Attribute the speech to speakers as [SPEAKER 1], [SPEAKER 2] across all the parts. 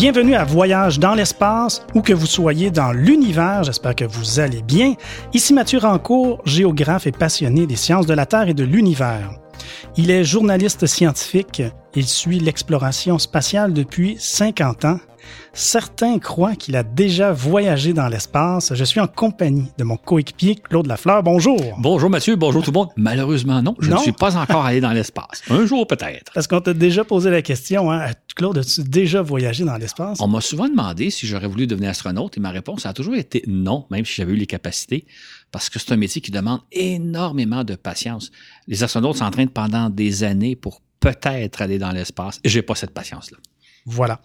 [SPEAKER 1] Bienvenue à Voyage dans l'espace, où que vous soyez dans l'univers, j'espère que vous allez bien. Ici Mathieu Rancourt, géographe et passionné des sciences de la Terre et de l'univers. Il est journaliste scientifique, il suit l'exploration spatiale depuis 50 ans Certains croient qu'il a déjà voyagé dans l'espace. Je suis en compagnie de mon coéquipier Claude Lafleur. Bonjour.
[SPEAKER 2] Bonjour Mathieu, bonjour tout le monde. Malheureusement non, je ne suis pas encore allé dans l'espace. Un jour peut-être.
[SPEAKER 1] Parce qu'on t'a déjà posé la question, hein? Claude, as-tu déjà voyagé dans l'espace?
[SPEAKER 2] On m'a souvent demandé si j'aurais voulu devenir astronaute et ma réponse a toujours été non, même si j'avais eu les capacités, parce que c'est un métier qui demande énormément de patience. Les astronautes s'entraînent pendant des années pour peut-être aller dans l'espace et j'ai pas cette patience-là.
[SPEAKER 1] Voilà.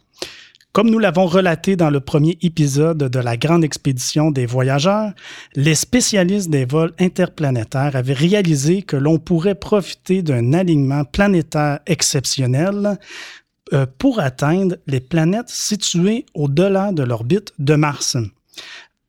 [SPEAKER 1] Comme nous l'avons relaté dans le premier épisode de la grande expédition des voyageurs, les spécialistes des vols interplanétaires avaient réalisé que l'on pourrait profiter d'un alignement planétaire exceptionnel euh, pour atteindre les planètes situées au-delà de l'orbite de Mars.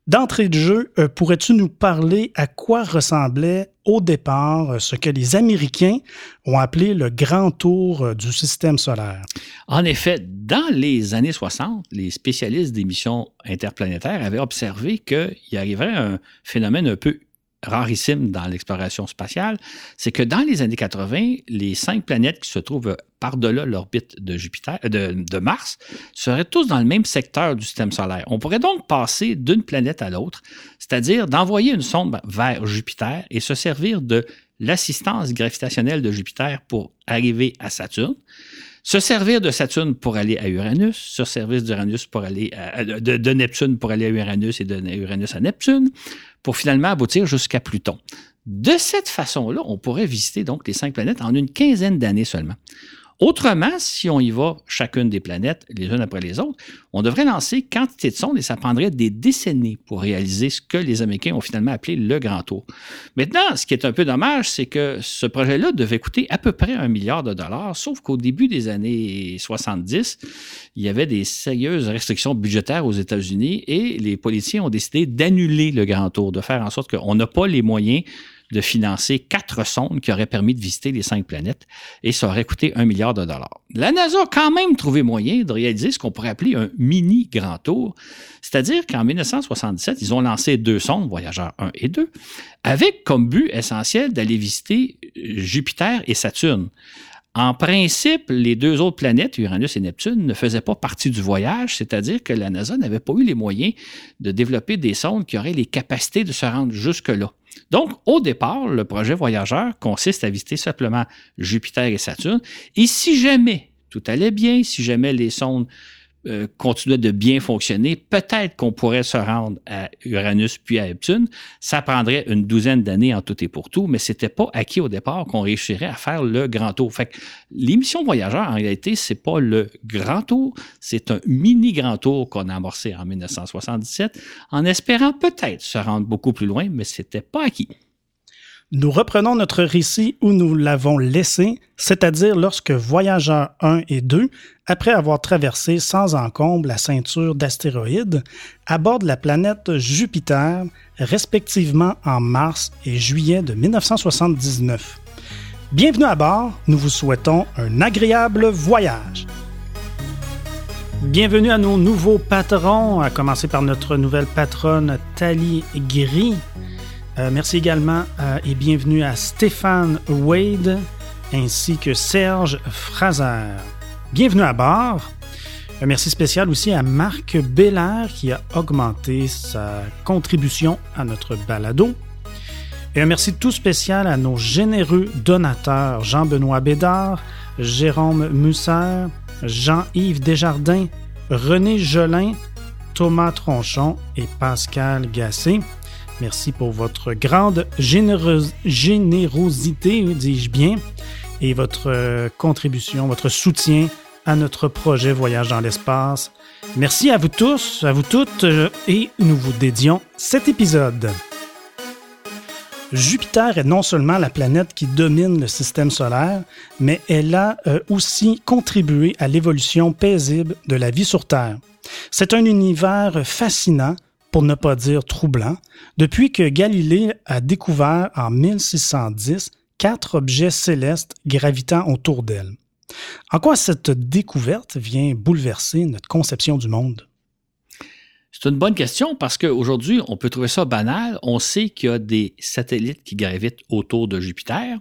[SPEAKER 1] D'entrée de jeu, euh, pourrais-tu nous parler à quoi ressemblait au départ euh, ce que les Américains ont appelé le grand tour euh, du système solaire?
[SPEAKER 2] En effet, dans les années 60, les spécialistes des missions interplanétaires avaient observé qu'il y arriverait un phénomène un peu rarissime dans l'exploration spatiale, c'est que dans les années 80, les cinq planètes qui se trouvent par-delà l'orbite de Jupiter, euh, de, Mars, seraient tous dans le même secteur du système solaire. On pourrait donc passer d'une planète à l'autre, c'est-à-dire d'envoyer une sonde vers Jupiter et se servir de l'assistance gravitationnelle de Jupiter pour arriver à Saturne se servir de Saturne pour aller à Uranus, se servir d'Uranus pour aller de, Neptune pour aller à Uranus et de Uranus à Neptune, pour finalement aboutir jusqu'à Pluton. De cette façon-là, on pourrait visiter donc les cinq planètes en une quinzaine d'années seulement. Autrement, si on y va chacune des planètes les unes après les autres, on devrait lancer quantité de sondes et ça prendrait des décennies pour réaliser ce que les Américains ont finalement appelé le Grand Tour. Maintenant, ce qui est un peu dommage, c'est que ce projet-là devait coûter à peu près un milliard de dollars, sauf qu'au début des années 70, il y avait des sérieuses restrictions budgétaires aux États-Unis et les politiciens ont décidé d'annuler le Grand Tour, de faire en sorte qu'on n'a pas les moyens de financer quatre sondes qui auraient permis de visiter les cinq planètes et ça aurait coûté un milliard de dollars. La NASA a quand même trouvé moyen de réaliser ce qu'on pourrait appeler un mini grand tour, c'est-à-dire qu'en 1977, ils ont lancé deux sondes, Voyageurs 1 et 2, avec comme but essentiel d'aller visiter Jupiter et Saturne. En principe, les deux autres planètes, Uranus et Neptune, ne faisaient pas partie du voyage, c'est-à-dire que la NASA n'avait pas eu les moyens de développer des sondes qui auraient les capacités de se rendre jusque-là. Donc, au départ, le projet Voyageur consiste à visiter simplement Jupiter et Saturne. Et si jamais tout allait bien, si jamais les sondes euh, de bien fonctionner, peut-être qu'on pourrait se rendre à Uranus puis à Neptune. Ça prendrait une douzaine d'années en tout et pour tout, mais c'était pas acquis au départ qu'on réussirait à faire le grand tour. Fait que l'émission Voyageur, en réalité, c'est pas le grand tour, c'est un mini grand tour qu'on a amorcé en 1977 en espérant peut-être se rendre beaucoup plus loin, mais c'était pas acquis.
[SPEAKER 1] Nous reprenons notre récit où nous l'avons laissé, c'est-à-dire lorsque Voyageurs 1 et 2, après avoir traversé sans encombre la ceinture d'astéroïdes, abordent la planète Jupiter, respectivement en mars et juillet de 1979. Bienvenue à bord, nous vous souhaitons un agréable voyage. Bienvenue à nos nouveaux patrons, à commencer par notre nouvelle patronne Tali Gris. Euh, merci également euh, et bienvenue à Stéphane Wade ainsi que Serge Fraser. Bienvenue à bord. Un merci spécial aussi à Marc Belair qui a augmenté sa contribution à notre balado. Et un merci tout spécial à nos généreux donateurs Jean-Benoît Bédard, Jérôme Musser, Jean-Yves Desjardins, René Jolin, Thomas Tronchon et Pascal Gassé. Merci pour votre grande générosité, dis-je bien, et votre euh, contribution, votre soutien à notre projet Voyage dans l'espace. Merci à vous tous, à vous toutes, euh, et nous vous dédions cet épisode. Jupiter est non seulement la planète qui domine le système solaire, mais elle a euh, aussi contribué à l'évolution paisible de la vie sur Terre. C'est un univers fascinant pour ne pas dire troublant, depuis que Galilée a découvert en 1610 quatre objets célestes gravitant autour d'elle. En quoi cette découverte vient bouleverser notre conception du monde?
[SPEAKER 2] C'est une bonne question parce qu'aujourd'hui, on peut trouver ça banal. On sait qu'il y a des satellites qui gravitent autour de Jupiter,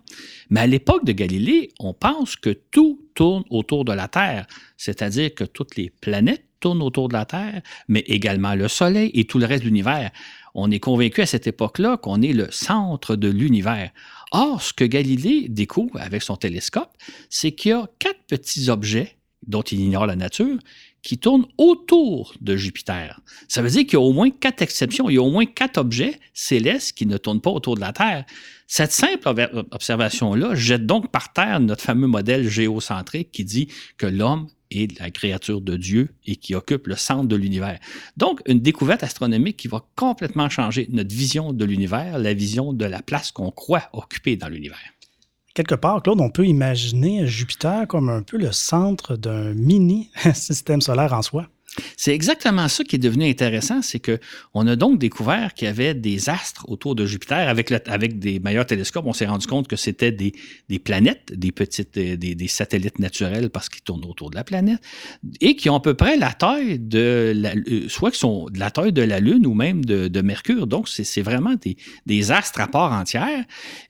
[SPEAKER 2] mais à l'époque de Galilée, on pense que tout tourne autour de la Terre, c'est-à-dire que toutes les planètes tournent autour de la Terre, mais également le Soleil et tout le reste de l'univers. On est convaincu à cette époque-là qu'on est le centre de l'univers. Or, ce que Galilée découvre avec son télescope, c'est qu'il y a quatre petits objets dont il ignore la nature, qui tournent autour de Jupiter. Ça veut dire qu'il y a au moins quatre exceptions, il y a au moins quatre objets célestes qui ne tournent pas autour de la Terre. Cette simple observation-là jette donc par terre notre fameux modèle géocentrique qui dit que l'homme est la créature de Dieu et qui occupe le centre de l'univers. Donc, une découverte astronomique qui va complètement changer notre vision de l'univers, la vision de la place qu'on croit occuper dans l'univers
[SPEAKER 1] quelque part, Claude, on peut imaginer Jupiter comme un peu le centre d'un mini système solaire en soi.
[SPEAKER 2] C'est exactement ça qui est devenu intéressant, c'est que on a donc découvert qu'il y avait des astres autour de Jupiter avec, des meilleurs télescopes. On s'est rendu compte que c'était des, planètes, des petites, des, des satellites naturels parce qu'ils tournent autour de la planète et qui ont à peu près la taille de la, euh, soit qui sont de la taille de la Lune ou même de, Mercure. Donc c'est vraiment des, des astres à part entière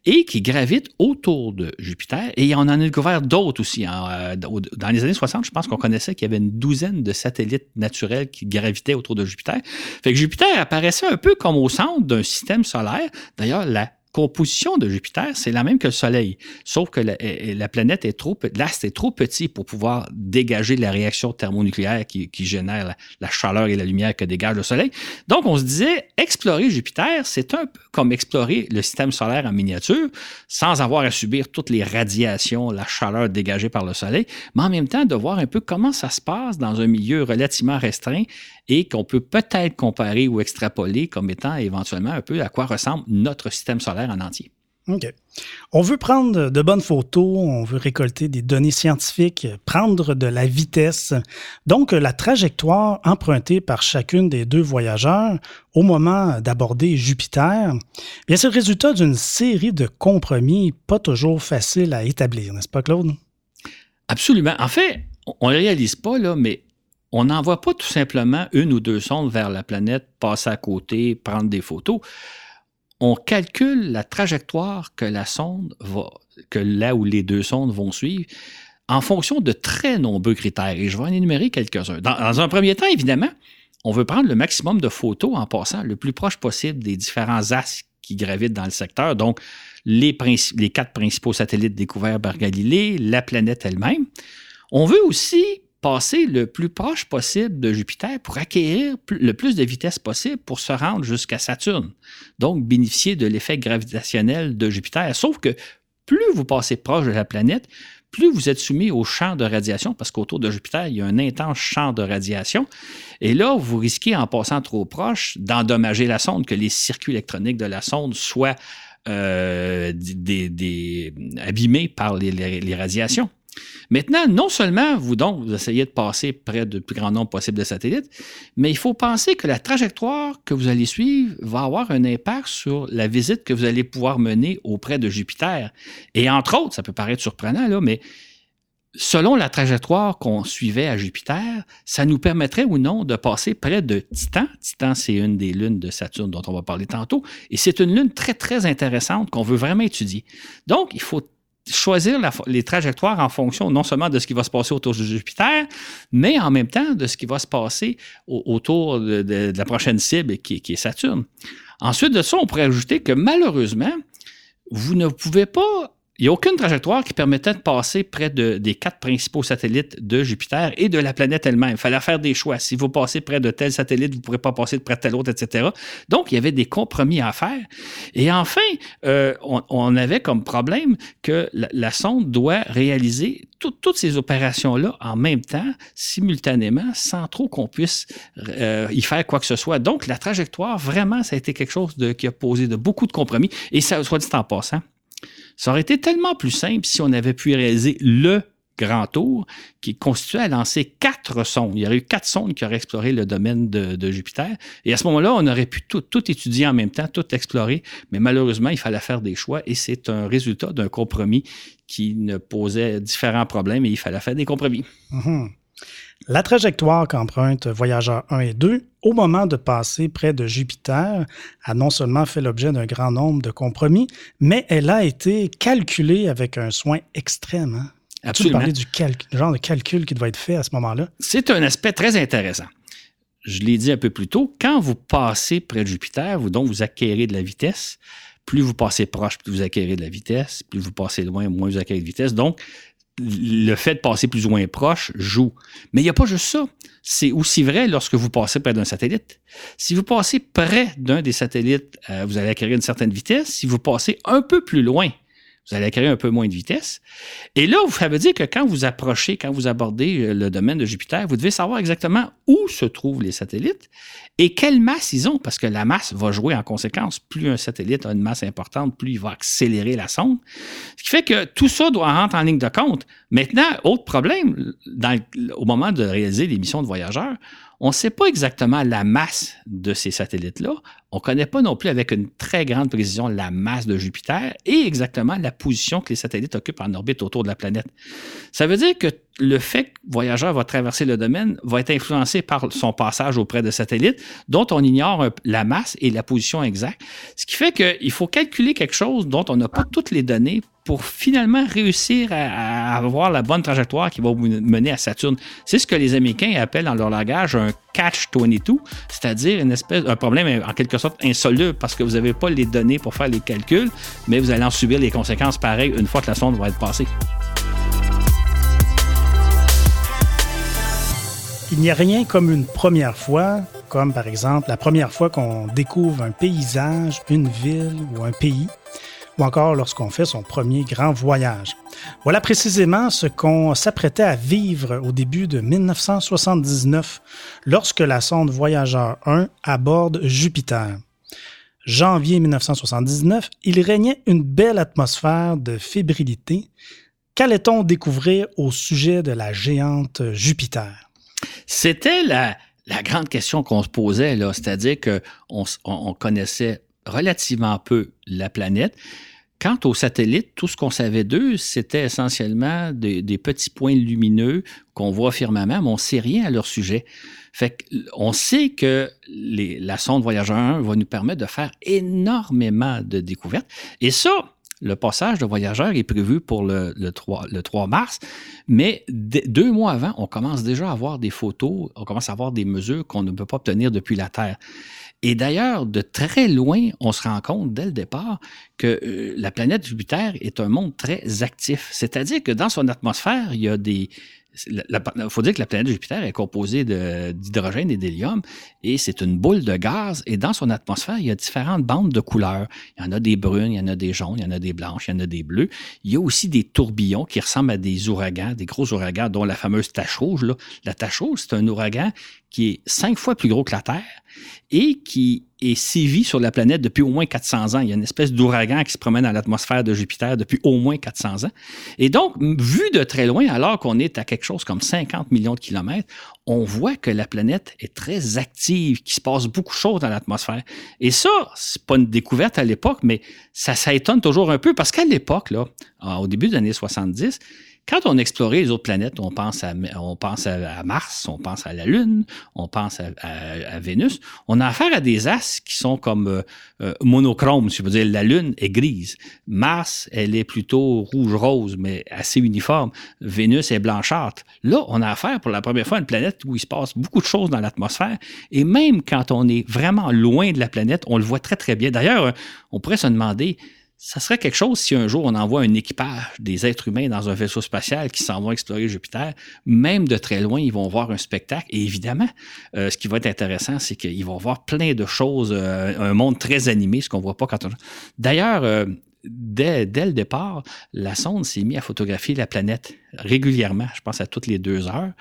[SPEAKER 2] et qui gravitent autour de Jupiter. Et on en a découvert d'autres aussi. Euh, dans les années 60, je pense qu'on connaissait qu'il y avait une douzaine de satellites naturel qui gravitait autour de Jupiter. Fait que Jupiter apparaissait un peu comme au centre d'un système solaire. D'ailleurs, la composition de Jupiter, c'est la même que le Soleil, sauf que la, planète est trop, l'astre est trop petit pour pouvoir dégager la réaction thermonucléaire qui, génère la, chaleur et la lumière que dégage le Soleil. Donc, on se disait, explorer Jupiter, c'est un peu comme explorer le système solaire en miniature, sans avoir à subir toutes les radiations, la chaleur dégagée par le Soleil, mais en même temps de voir un peu comment ça se passe dans un milieu relativement restreint et qu'on peut peut-être comparer ou extrapoler comme étant éventuellement un peu à quoi ressemble notre système solaire en entier.
[SPEAKER 1] OK. On veut prendre de bonnes photos, on veut récolter des données scientifiques, prendre de la vitesse. Donc, la trajectoire empruntée par chacune des deux voyageurs au moment d'aborder Jupiter, bien, c'est le résultat d'une série de compromis pas toujours faciles à établir, n'est-ce pas, Claude?
[SPEAKER 2] Absolument. En fait, on ne réalise pas, là, mais on n'envoie pas tout simplement une ou deux sondes vers la planète, passer à côté, prendre des photos. On calcule la trajectoire que la sonde va, que là où les deux sondes vont suivre, en fonction de très nombreux critères. Et je vais en énumérer quelques-uns. Dans, un premier temps, évidemment, on veut prendre le maximum de photos en passant le plus proche possible des différents astres qui gravitent dans le secteur. Donc, les quatre principaux satellites découverts par Galilée, la planète elle-même. On veut aussi passer le plus proche possible de Jupiter pour acquérir le plus de vitesse possible pour se rendre jusqu'à Saturne. Donc, bénéficier de l'effet gravitationnel de Jupiter. Sauf que plus vous passez proche de la planète, plus vous êtes soumis au champ de radiation, parce qu'autour de Jupiter, il y a un intense champ de radiation. Et là, vous risquez, en passant trop proche, d'endommager la sonde, que les circuits électroniques de la sonde soient euh, abîmés par les radiations. Maintenant, non seulement vous donc vous essayez de passer près du plus grand nombre possible de satellites, mais il faut penser que la trajectoire que vous allez suivre va avoir un impact sur la visite que vous allez pouvoir mener auprès de Jupiter. Et entre autres, ça peut paraître surprenant, là, mais selon la trajectoire qu'on suivait à Jupiter, ça nous permettrait ou non de passer près de Titan. Titan, c'est une des lunes de Saturne dont on va parler tantôt, et c'est une lune très, très intéressante qu'on veut vraiment étudier. Donc, il faut choisir les trajectoires en fonction non seulement de ce qui va se passer autour de Jupiter, mais en même temps de ce qui va se passer autour de, la prochaine cible qui, est Saturne. Ensuite de ça, on pourrait ajouter que malheureusement, vous ne pouvez pas il n'y a aucune trajectoire qui permettait de passer près de, des quatre principaux satellites de Jupiter et de la planète elle-même. Il fallait faire des choix. Si vous passez près de tel satellite, vous ne pourrez pas passer près de tel autre, etc. Donc, il y avait des compromis à faire. Et enfin, euh, on, avait comme problème que la, sonde doit réaliser toutes ces opérations-là en même temps, simultanément, sans trop qu'on puisse euh, y faire quoi que ce soit. Donc, la trajectoire, vraiment, ça a été quelque chose de, qui a posé de beaucoup de compromis. Et ça, soit dit en passant, ça aurait été tellement plus simple si on avait pu réaliser le grand tour qui est constitué à lancer quatre sondes. Il y aurait eu quatre sondes qui auraient exploré le domaine de, Jupiter. Et à ce moment-là, on aurait pu tout, étudier en même temps, tout explorer. Mais malheureusement, il fallait faire des choix et c'est un résultat d'un compromis qui ne posait différents problèmes et il fallait faire des compromis.
[SPEAKER 1] Mhm. La trajectoire qu'empruntent Voyageur 1 et 2 au moment de passer près de Jupiter a non seulement fait l'objet d'un grand nombre de compromis, mais elle a été calculée avec un soin extrême. Hein?
[SPEAKER 2] Absolument.
[SPEAKER 1] parler du, genre de calcul qui doit être fait à ce moment-là?
[SPEAKER 2] C'est un aspect très intéressant. Je l'ai dit un peu plus tôt, quand vous passez près de Jupiter, vous, donc vous acquérez de la vitesse, plus vous passez proche, plus vous acquérez de la vitesse, plus vous passez loin, moins vous acquérez de vitesse. Donc, le fait de passer plus ou moins proche joue. Mais il n'y a pas juste ça. C'est aussi vrai lorsque vous passez près d'un satellite. Si vous passez près d'un des satellites, euh, vous allez acquérir une certaine vitesse. Si vous passez un peu plus loin, vous allez acquérir un peu moins de vitesse. Et là, ça veut dire que quand vous approchez, quand vous abordez euh, le domaine de Jupiter, vous devez savoir exactement où se trouvent les satellites et quelle masse ils ont, parce que la masse va jouer en conséquence. Plus un satellite a une masse importante, plus il va accélérer la sonde. Ce qui fait que tout ça doit rentrer en ligne de compte. Maintenant, autre problème, au moment de réaliser les missions de voyageurs, on ne sait pas exactement la masse de ces satellites-là. On ne connaît pas non plus avec une très grande précision la masse de Jupiter et exactement la position que les satellites occupent en orbite autour de la planète. Ça veut dire que le fait que Voyageur va traverser le domaine va être influencé par son passage auprès de satellites dont on ignore la masse et la position exacte. Ce qui fait qu'il faut calculer quelque chose dont on n'a pas toutes les données pour finalement réussir à, avoir la bonne trajectoire qui va vous mener à Saturne. C'est ce que les Américains appellent dans leur langage un catch-22, c'est-à-dire une espèce, un problème en quelque sorte insoluble parce que vous n'avez pas les données pour faire les calculs, mais vous allez en subir les conséquences pareilles une fois que la sonde va être passée.
[SPEAKER 1] Il n'y a rien comme une première fois, comme par exemple la première fois qu'on découvre un paysage, une ville ou un pays ou encore lorsqu'on fait son premier grand voyage. Voilà précisément ce qu'on s'apprêtait à vivre au début de 1979 lorsque la sonde Voyageur 1 aborde Jupiter. Janvier 1979, il régnait une belle atmosphère de fébrilité. Qu'allait-on découvrir au sujet de la géante Jupiter?
[SPEAKER 2] C'était la, grande question qu'on se posait, là, c'est-à-dire qu'on on connaissait relativement peu la planète. Quant aux satellites, tout ce qu'on savait d'eux, c'était essentiellement des, petits points lumineux qu'on voit firmament, mais on ne sait rien à leur sujet. Fait on sait que la sonde Voyageur 1 va nous permettre de faire énormément de découvertes. Et ça, le passage de Voyageur est prévu pour le, 3, le 3 mars, mais deux mois avant, on commence déjà à avoir des photos, on commence à avoir des mesures qu'on ne peut pas obtenir depuis la Terre. Et d'ailleurs, de très loin, on se rend compte dès le départ que euh, la planète Jupiter est un monde très actif. C'est-à-dire que dans son atmosphère, il y a des, il faut dire que la planète Jupiter est composée d'hydrogène et d'hélium et c'est une boule de gaz. Et dans son atmosphère, il y a différentes bandes de couleurs. Il y en a des brunes, il y en a des jaunes, il y en a des blanches, il y en a des bleus. Il y a aussi des tourbillons qui ressemblent à des ouragans, des gros ouragans, dont la fameuse tache rouge. Là. La tache rouge, c'est un ouragan qui est cinq fois plus gros que la Terre et qui est sévi sur la planète depuis au moins 400 ans. Il y a une espèce d'ouragan qui se promène dans l'atmosphère de Jupiter depuis au moins 400 ans. Et donc, vu de très loin, alors qu'on est à quelque chose comme 50 millions de kilomètres, on voit que la planète est très active, qu'il se passe beaucoup de choses dans l'atmosphère. Et ça, c'est pas une découverte à l'époque, mais ça, ça étonne toujours un peu parce qu'à l'époque, là, au début des années 70, quand on explorait les autres planètes, on pense à, Mars, on pense à la Lune, on pense à, Vénus. On a affaire à des as qui sont comme euh, euh, monochromes, je veux dire, la Lune est grise. Mars, elle est plutôt rouge-rose, mais assez uniforme. Vénus est blanchâtre. Là, on a affaire pour la première fois à une planète où il se passe beaucoup de choses dans l'atmosphère. Et même quand on est vraiment loin de la planète, on le voit très, très bien. D'ailleurs, on pourrait se demander, ça serait quelque chose si un jour on envoie un équipage des êtres humains dans un vaisseau spatial qui s'en vont explorer Jupiter. Même de très loin, ils vont voir un spectacle. Et évidemment, euh, ce qui va être intéressant, c'est qu'ils vont voir plein de choses, euh, un monde très animé, ce qu'on ne voit pas quand on. D'ailleurs, euh, Dès, dès, le départ, la sonde s'est mise à photographier la planète régulièrement, je pense à toutes les deux heures,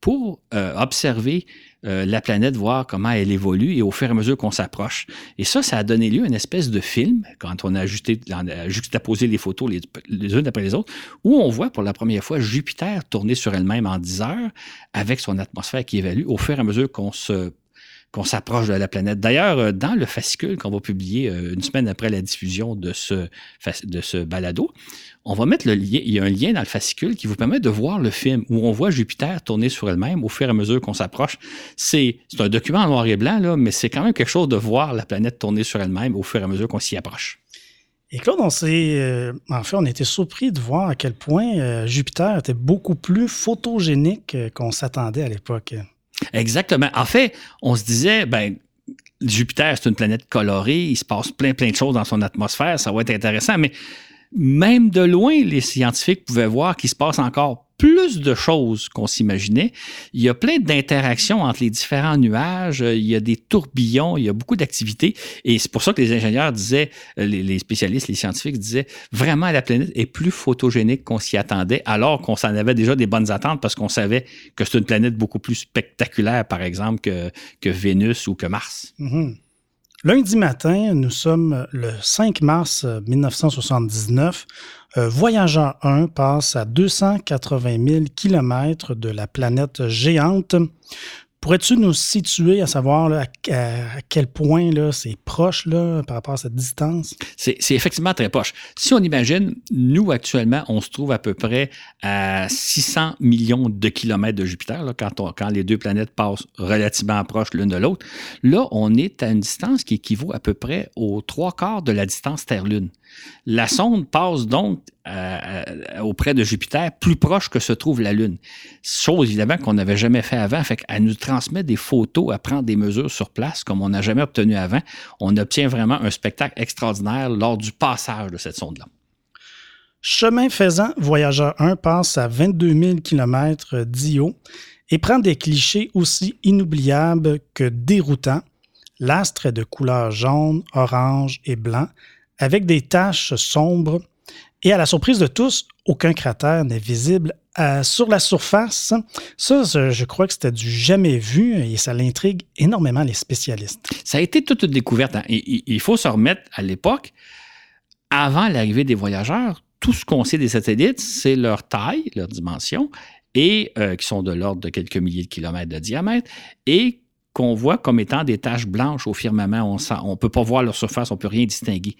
[SPEAKER 2] pour observer euh, la planète, voir comment elle évolue et au fur et à mesure qu'on s'approche. Et ça, ça a donné lieu à une espèce de film, quand on a ajusté, juxtaposé les photos les, les unes après les autres, où on voit pour la première fois Jupiter tourner sur elle-même en 10 heures avec son atmosphère qui évalue au fur et à mesure qu'on se qu'on s'approche de la planète. D'ailleurs, euh, dans le fascicule qu'on va publier euh, une semaine après la diffusion de ce, de balado, on va mettre le lien, il y a un lien dans le fascicule qui vous permet de voir le film où on voit Jupiter tourner sur elle-même au fur et à mesure qu'on s'approche. C'est un document en noir et blanc, là, mais c'est quand même quelque chose de voir la planète tourner sur elle-même au fur et à mesure qu'on s'y approche.
[SPEAKER 1] Et Claude, on s'est, euh, en fait, on était surpris de voir à quel point Jupiter était beaucoup plus photogénique qu'on s'attendait à l'époque.
[SPEAKER 2] Exactement. En fait, on se disait, ben, Jupiter, c'est une planète colorée, il se passe plein, plein de choses dans son atmosphère, ça va être intéressant, mais même de loin, les scientifiques pouvaient voir qu'il se passe encore plus de choses qu'on s'imaginait. Il y a plein d'interactions entre les différents nuages, il y a des tourbillons, il y a beaucoup d'activités. Et c'est pour ça que les ingénieurs disaient, les, spécialistes, les scientifiques disaient, vraiment la planète est plus photogénique qu'on s'y attendait, alors qu'on s'en avait déjà des bonnes attentes parce qu'on savait que c'est une planète beaucoup plus spectaculaire, par exemple, que, que Vénus ou que Mars.
[SPEAKER 1] Mm-hmm. Lundi matin, nous sommes le 5 mars 1979. Euh, Voyageur 1 passe à 280 000 km de la planète géante Pourrais-tu nous situer à savoir à, quel point c'est proche par rapport à cette distance?
[SPEAKER 2] C'est effectivement très proche. Si on imagine, nous actuellement, on se trouve à peu près à 600 millions de kilomètres de Jupiter, quand, quand les deux planètes passent relativement proches l'une de l'autre. Là, on est à une distance qui équivaut à peu près aux trois quarts de la distance Terre-Lune. La sonde passe donc euh, euh, auprès de Jupiter, plus proche que se trouve la Lune. Chose évidemment qu'on n'avait jamais fait avant. Fait qu'elle nous transmet des photos, à prendre des mesures sur place comme on n'a jamais obtenu avant. On obtient vraiment un spectacle extraordinaire lors du passage de cette sonde-là.
[SPEAKER 1] Chemin faisant, Voyageur 1 passe à 22 000 km d'IO et prend des clichés aussi inoubliables que déroutants. L'astre est de couleur jaune, orange et blanc avec des taches sombres. Et à la surprise de tous, aucun cratère n'est visible euh, sur la surface. Ça, je crois que c'était du jamais vu et ça l'intrigue énormément les spécialistes.
[SPEAKER 2] Ça a été toute une découverte. Hein. Il faut se remettre à l'époque. Avant l'arrivée des voyageurs, tout ce qu'on sait des satellites, c'est leur taille, leur dimension, et euh, qui sont de l'ordre de quelques milliers de kilomètres de diamètre, et qu'on voit comme étant des taches blanches au firmament. On ne peut pas voir leur surface, on ne peut rien distinguer.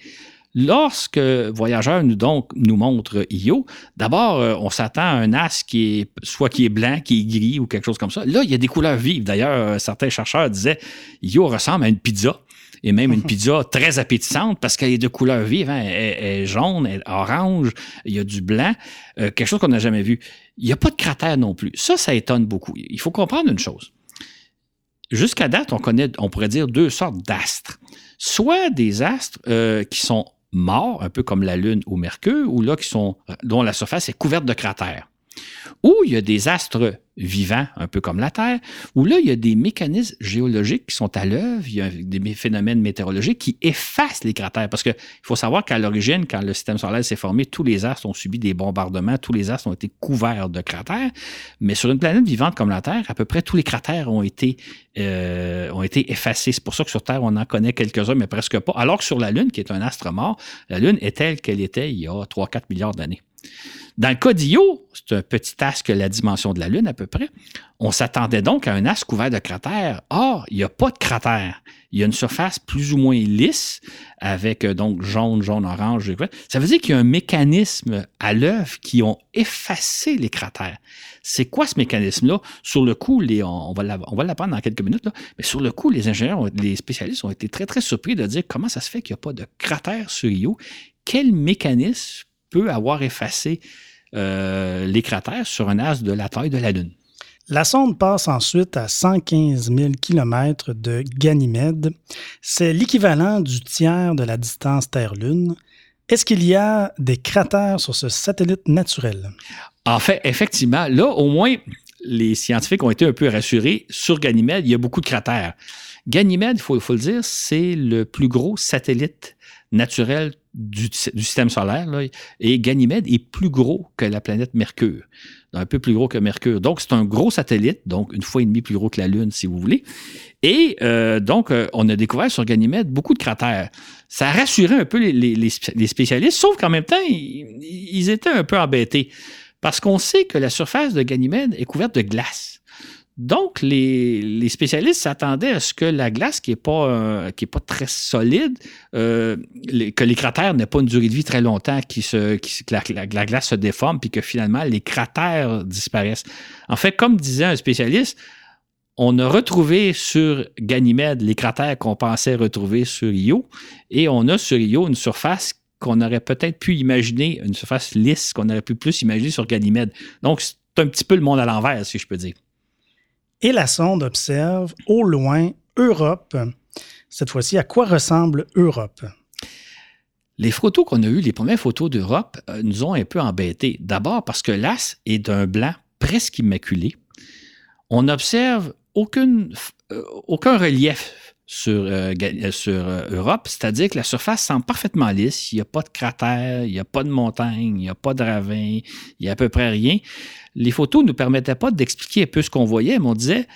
[SPEAKER 2] Lorsque Voyageur nous, donc, nous montre Io, d'abord, euh, on s'attend à un as qui est soit qui est blanc, qui est gris ou quelque chose comme ça. Là, il y a des couleurs vives. D'ailleurs, euh, certains chercheurs disaient Io ressemble à une pizza et même une pizza très appétissante parce qu'elle est de couleurs vives. Hein. Elle, est jaune, elle est orange, il y a du blanc, euh, quelque chose qu'on n'a jamais vu. Il n'y a pas de cratère non plus. Ça, ça étonne beaucoup. Il faut comprendre une chose jusqu'à date, on connaît, on pourrait dire, deux sortes d'astres. Soit des astres euh, qui sont morts, un peu comme la Lune ou Mercure, ou là, qui sont, dont la surface est couverte de cratères. Ou il y a des astres vivants, un peu comme la Terre, où là, il y a des mécanismes géologiques qui sont à l'œuvre, il y a des phénomènes météorologiques qui effacent les cratères. Parce qu'il faut savoir qu'à l'origine, quand le système solaire s'est formé, tous les astres ont subi des bombardements, tous les astres ont été couverts de cratères. Mais sur une planète vivante comme la Terre, à peu près tous les cratères ont été, euh, ont été effacés. C'est pour ça que sur Terre, on en connaît quelques-uns, mais presque pas. Alors que sur la Lune, qui est un astre mort, la Lune est telle qu'elle était il y a 3-4 milliards d'années. Dans le cas d'Io, c'est un petit astre la dimension de la Lune à peu près. On s'attendait donc à un astre couvert de cratères. Or, il n'y a pas de cratère. Il y a une surface plus ou moins lisse avec euh, donc jaune, jaune, orange. Ça veut dire qu'il y a un mécanisme à l'œuvre qui ont effacé les cratères. C'est quoi ce mécanisme-là? Sur le coup, on, va l'apprendre dans quelques minutes, mais sur le coup, les ingénieurs, les spécialistes ont été très, très surpris de dire comment ça se fait qu'il n'y a pas de cratère sur Io. Quel mécanisme peut avoir effacé euh, les cratères sur un as de la taille de la Lune.
[SPEAKER 1] La sonde passe ensuite à 115 000 km de Ganymède. C'est l'équivalent du tiers de la distance Terre-Lune. Est-ce qu'il y a des cratères sur ce satellite naturel?
[SPEAKER 2] En fait, effectivement, là, au moins, les scientifiques ont été un peu rassurés. Sur Ganymède, il y a beaucoup de cratères. Ganymède, il faut, faut, le dire, c'est le plus gros satellite naturel du, système solaire. et Ganymède est plus gros que la planète Mercure. Un peu plus gros que Mercure. Donc, c'est un gros satellite, donc une fois et demie plus gros que la Lune, si vous voulez. Et euh, donc, euh, on a découvert sur Ganymède beaucoup de cratères. Ça a rassuré un peu les, spécialistes, sauf qu'en même temps, ils étaient un peu embêtés. Parce qu'on sait que la surface de Ganymède est couverte de glace. Donc, les, spécialistes s'attendaient à ce que la glace, qui n'est pas, euh, pas très solide, euh, que les cratères n'aient pas une durée de vie très longtemps, que la, glace se déforme, puis que finalement, les cratères disparaissent. En fait, comme disait un spécialiste, on a retrouvé sur Ganymède les cratères qu'on pensait retrouver sur Io, et on a sur Io une surface qu'on aurait peut-être pu imaginer, une surface lisse qu'on aurait pu plus imaginer sur Ganymède. Donc, c'est un petit peu le monde à l'envers, si je peux dire.
[SPEAKER 1] Et la sonde observe au loin Europe. Cette fois-ci, à quoi ressemble Europe?
[SPEAKER 2] Les photos qu'on a eues, les premières photos d'Europe, euh, nous ont un peu embêtés. D'abord parce que l'as est d'un blanc presque immaculé. On n'observe euh, aucun relief sur, euh, sur Europe, c'est-à-dire que la surface semble parfaitement lisse. Il n'y a pas de cratère, il n'y a pas de montagne, il n'y a pas de ravin, il n'y a à peu près rien les photos ne nous permettaient pas d'expliquer un peu ce qu'on voyait, mais on disait,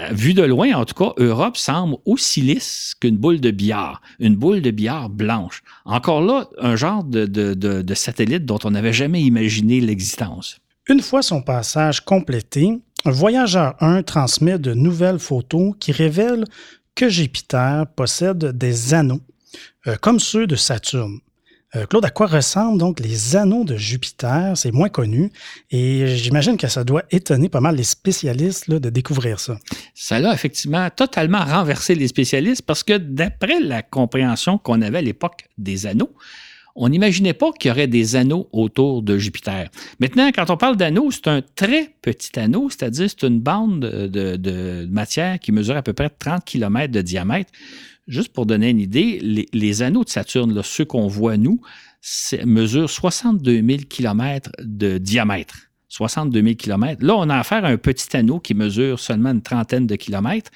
[SPEAKER 2] euh, vu de loin, en tout cas, Europe semble aussi lisse qu'une boule de billard, une boule de billard blanche. Encore là, un genre de, satellite dont on n'avait jamais imaginé l'existence.
[SPEAKER 1] Une fois son passage complété, Voyageur 1 transmet de nouvelles photos qui révèlent que Jupiter possède des anneaux, euh, comme ceux de Saturne. Euh, Claude, à quoi ressemblent donc les anneaux de Jupiter? C'est moins connu et j'imagine que ça doit étonner pas mal les spécialistes de découvrir ça.
[SPEAKER 2] Ça a effectivement totalement renversé les spécialistes parce que d'après la compréhension qu'on avait à l'époque des anneaux, on n'imaginait pas qu'il y aurait des anneaux autour de Jupiter. Maintenant, quand on parle d'anneaux, c'est un très petit anneau, c'est-à-dire c'est une bande de, de, matière qui mesure à peu près 30 km de diamètre. Juste pour donner une idée, les, anneaux de Saturne, ceux qu'on voit nous, mesurent 62 000 km de diamètre. 62 000 km. Là, on a affaire à un petit anneau qui mesure seulement une trentaine de kilomètres.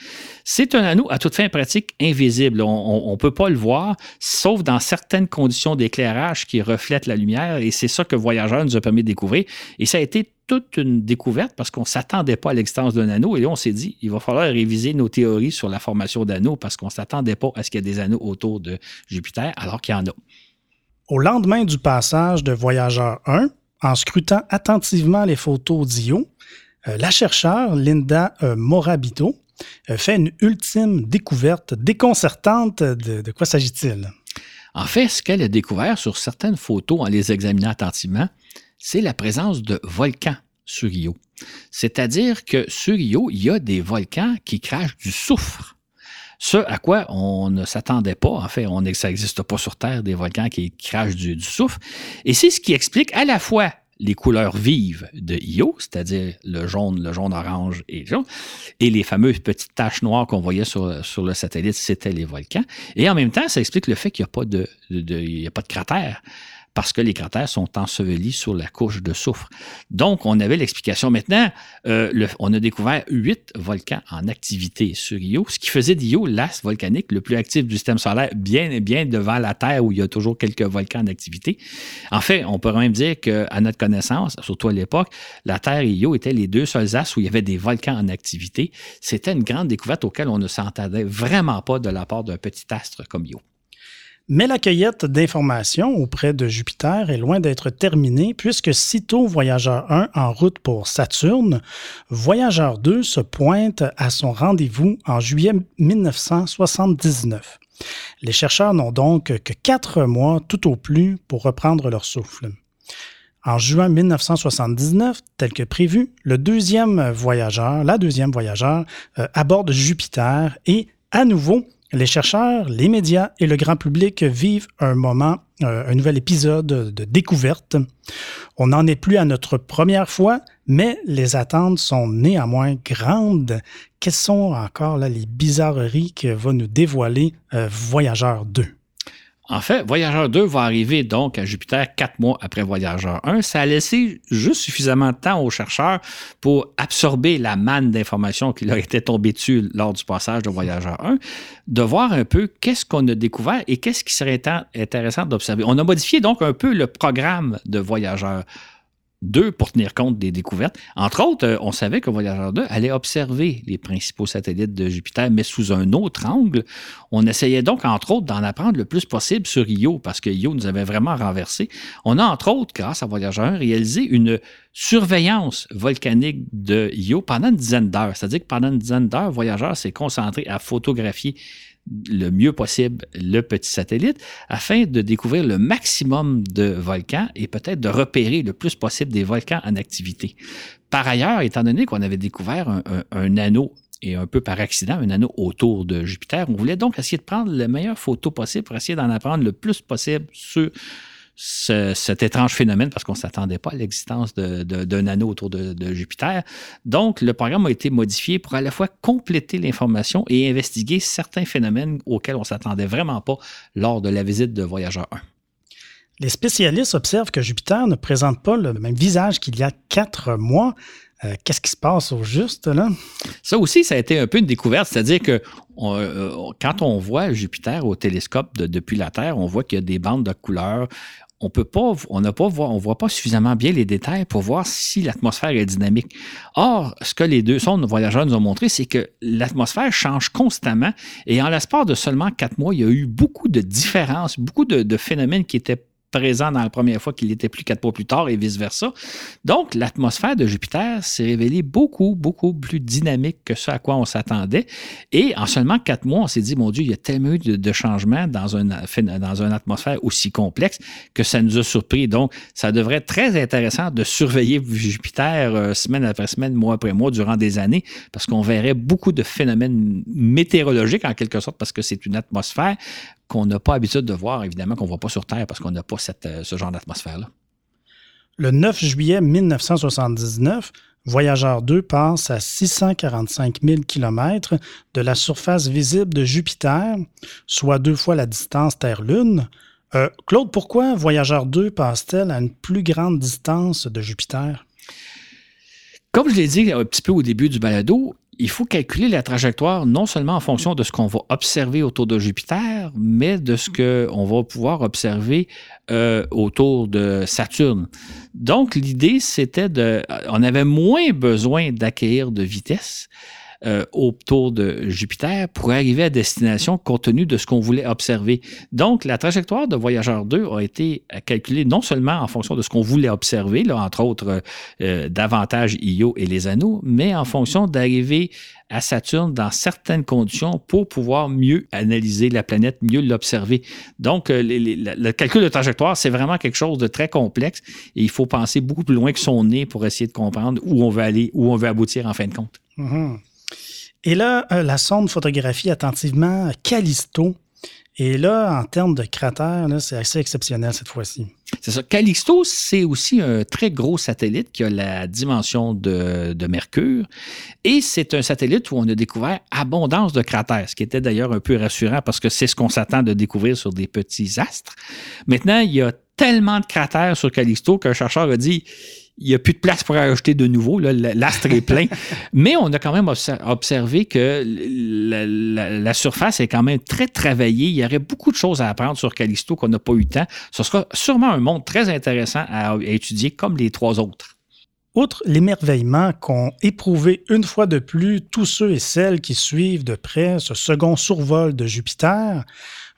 [SPEAKER 2] C'est un anneau à toute fin pratique invisible. On ne peut pas le voir, sauf dans certaines conditions d'éclairage qui reflètent la lumière. Et c'est ça que Voyageur nous a permis de découvrir. Et ça a été toute une découverte parce qu'on ne s'attendait pas à l'existence d'un anneau. Et là, on s'est dit, il va falloir réviser nos théories sur la formation d'anneaux parce qu'on ne s'attendait pas à ce qu'il y ait des anneaux autour de Jupiter, alors qu'il y en a.
[SPEAKER 1] Au lendemain du passage de Voyageur 1, en scrutant attentivement les photos d'Io, euh, la chercheure Linda euh, Morabito euh, fait une ultime découverte déconcertante. De, quoi s'agit-il?
[SPEAKER 2] En fait, ce qu'elle a découvert sur certaines photos en les examinant attentivement, c'est la présence de volcans sur Io. C'est-à-dire que sur Io, il y a des volcans qui crachent du soufre. Ce à quoi on ne s'attendait pas. En fait, on, ça n'existe pas sur Terre des volcans qui crachent du, soufre. Et c'est ce qui explique à la fois les couleurs vives de Io, c'est-à-dire le jaune, le jaune-orange et jaune, et les fameuses petites taches noires qu'on voyait sur, sur le satellite, c'était les volcans. Et en même temps, ça explique le fait qu'il n'y a, pas de, de, il y a pas de cratère parce que les cratères sont ensevelis sur la couche de soufre. Donc, on avait l'explication. Maintenant, euh, on a découvert huit volcans en activité sur Io, ce qui faisait d'Io l'as volcanique le plus actif du système solaire, bien, bien devant la Terre où il y a toujours quelques volcans en activité. En fait, on peut même dire qu'à notre connaissance, surtout à l'époque, la Terre et Io étaient les deux seuls as où il y avait des volcans en activité. C'était une grande découverte auquel on ne s'entendait vraiment pas de la part d'un petit astre comme Io.
[SPEAKER 1] Mais la cueillette d'informations auprès de Jupiter est loin d'être terminée puisque sitôt Voyageur 1 en route pour Saturne, Voyageur 2 se pointe à son rendez-vous en juillet 1979. Les chercheurs n'ont donc que quatre mois tout au plus pour reprendre leur souffle. En juin 1979, tel que prévu, le deuxième voyageur, la deuxième voyageur, euh, aborde Jupiter et, à nouveau, les chercheurs, les médias et le grand public vivent un moment, euh, un nouvel épisode de découverte. On n'en est plus à notre première fois, mais les attentes sont néanmoins grandes. Quelles sont encore là, les bizarreries que va nous dévoiler euh, Voyageur 2?
[SPEAKER 2] En fait, Voyageur 2 va arriver donc à Jupiter quatre mois après Voyageur 1. Ça a laissé juste suffisamment de temps aux chercheurs pour absorber la manne d'informations qui leur était tombée dessus lors du passage de Voyageur 1, de voir un peu qu'est-ce qu'on a découvert et qu'est-ce qui serait intéressant d'observer. On a modifié donc un peu le programme de Voyageur deux pour tenir compte des découvertes. Entre autres, euh, on savait que Voyageur 2 allait observer les principaux satellites de Jupiter, mais sous un autre angle. On essayait donc, entre autres, d'en apprendre le plus possible sur Io, parce que Io nous avait vraiment renversé. On a, entre autres, grâce à Voyageur 1, réalisé une surveillance volcanique de Io pendant une dizaine d'heures. C'est-à-dire que pendant une dizaine d'heures, Voyageur s'est concentré à photographier le mieux possible le petit satellite afin de découvrir le maximum de volcans et peut-être de repérer le plus possible des volcans en activité. Par ailleurs, étant donné qu'on avait découvert un, anneau et un peu par accident, un anneau autour de Jupiter, on voulait donc essayer de prendre les meilleures photos possibles pour essayer d'en apprendre le plus possible sur cet étrange phénomène parce qu'on ne s'attendait pas à l'existence d'un anneau autour de, Jupiter. Donc, le programme a été modifié pour à la fois compléter l'information et investiguer certains phénomènes auxquels on ne s'attendait vraiment pas lors de la visite de Voyageur 1.
[SPEAKER 1] Les spécialistes observent que Jupiter ne présente pas le même visage qu'il y a quatre mois. Euh, qu'est-ce qui se passe au juste là?
[SPEAKER 2] Ça aussi, ça a été un peu une découverte, c'est-à-dire que euh, quand on voit Jupiter au télescope depuis la Terre, on voit qu'il y a des bandes de couleurs on peut pas, on n'a pas on voit pas suffisamment bien les détails pour voir si l'atmosphère est dynamique. Or, ce que les deux sondes voyageurs nous ont montré, c'est que l'atmosphère change constamment et en l'espace de seulement quatre mois, il y a eu beaucoup de différences, beaucoup de, de phénomènes qui étaient présent dans la première fois qu'il n'était plus quatre mois plus tard et vice-versa. Donc, l'atmosphère de Jupiter s'est révélée beaucoup, beaucoup plus dynamique que ce à quoi on s'attendait. Et en seulement quatre mois, on s'est dit, mon Dieu, il y a tellement eu de, changements dans une atmosphère aussi complexe que ça nous a surpris. Donc, ça devrait être très intéressant de surveiller Jupiter euh, semaine après semaine, mois après mois, durant des années, parce qu'on verrait beaucoup de phénomènes météorologiques en quelque sorte, parce que c'est une atmosphère qu'on n'a pas l'habitude de voir, évidemment, qu'on ne voit pas sur Terre parce qu'on n'a pas euh, ce genre d'atmosphère-là.
[SPEAKER 1] Le 9 juillet 1979, Voyageur 2 passe à 645 000 km de la surface visible de Jupiter, soit deux fois la distance Terre-Lune. Euh, Claude, pourquoi Voyageur 2 passe-t-elle à une plus grande distance de Jupiter?
[SPEAKER 2] Comme je l'ai dit un petit peu au début du balado, il faut calculer la trajectoire non seulement en fonction de ce qu'on va observer autour de Jupiter, mais de ce qu'on va pouvoir observer euh, autour de Saturne. Donc, l'idée, c'était de... On avait moins besoin d'acquérir de vitesse euh, autour de Jupiter pour arriver à destination compte tenu de ce qu'on voulait observer. Donc, la trajectoire de Voyageur 2 a été calculée non seulement en fonction de ce qu'on voulait observer, là, entre autres euh, davantage Io et les anneaux, mais en fonction d'arriver à Saturne dans certaines conditions pour pouvoir mieux analyser la planète, mieux l'observer. Donc, euh, le calcul de trajectoire, c'est vraiment quelque chose de très complexe et il faut penser beaucoup plus loin que son nez pour essayer de comprendre où on veut aller, où on veut aboutir en fin de compte.
[SPEAKER 1] Mm-hmm. Et là, euh, la sonde photographie attentivement Callisto. Et là, en termes de cratère, c'est assez exceptionnel cette fois-ci.
[SPEAKER 2] C'est ça. Callisto, c'est aussi un très gros satellite qui a la dimension de, de Mercure. Et c'est un satellite où on a découvert abondance de cratères, ce qui était d'ailleurs un peu rassurant parce que c'est ce qu'on s'attend de découvrir sur des petits astres. Maintenant, il y a tellement de cratères sur Callisto qu'un chercheur a dit il n'y a plus de place pour ajouter de nouveau. L'astre est plein. Mais on a quand même observé que la, surface est quand même très travaillée. Il y aurait beaucoup de choses à apprendre sur Callisto qu'on n'a pas eu le temps. Ce sera sûrement un monde très intéressant à, à étudier comme les trois autres.
[SPEAKER 1] Outre l'émerveillement qu'ont éprouvé une fois de plus tous ceux et celles qui suivent de près ce second survol de Jupiter,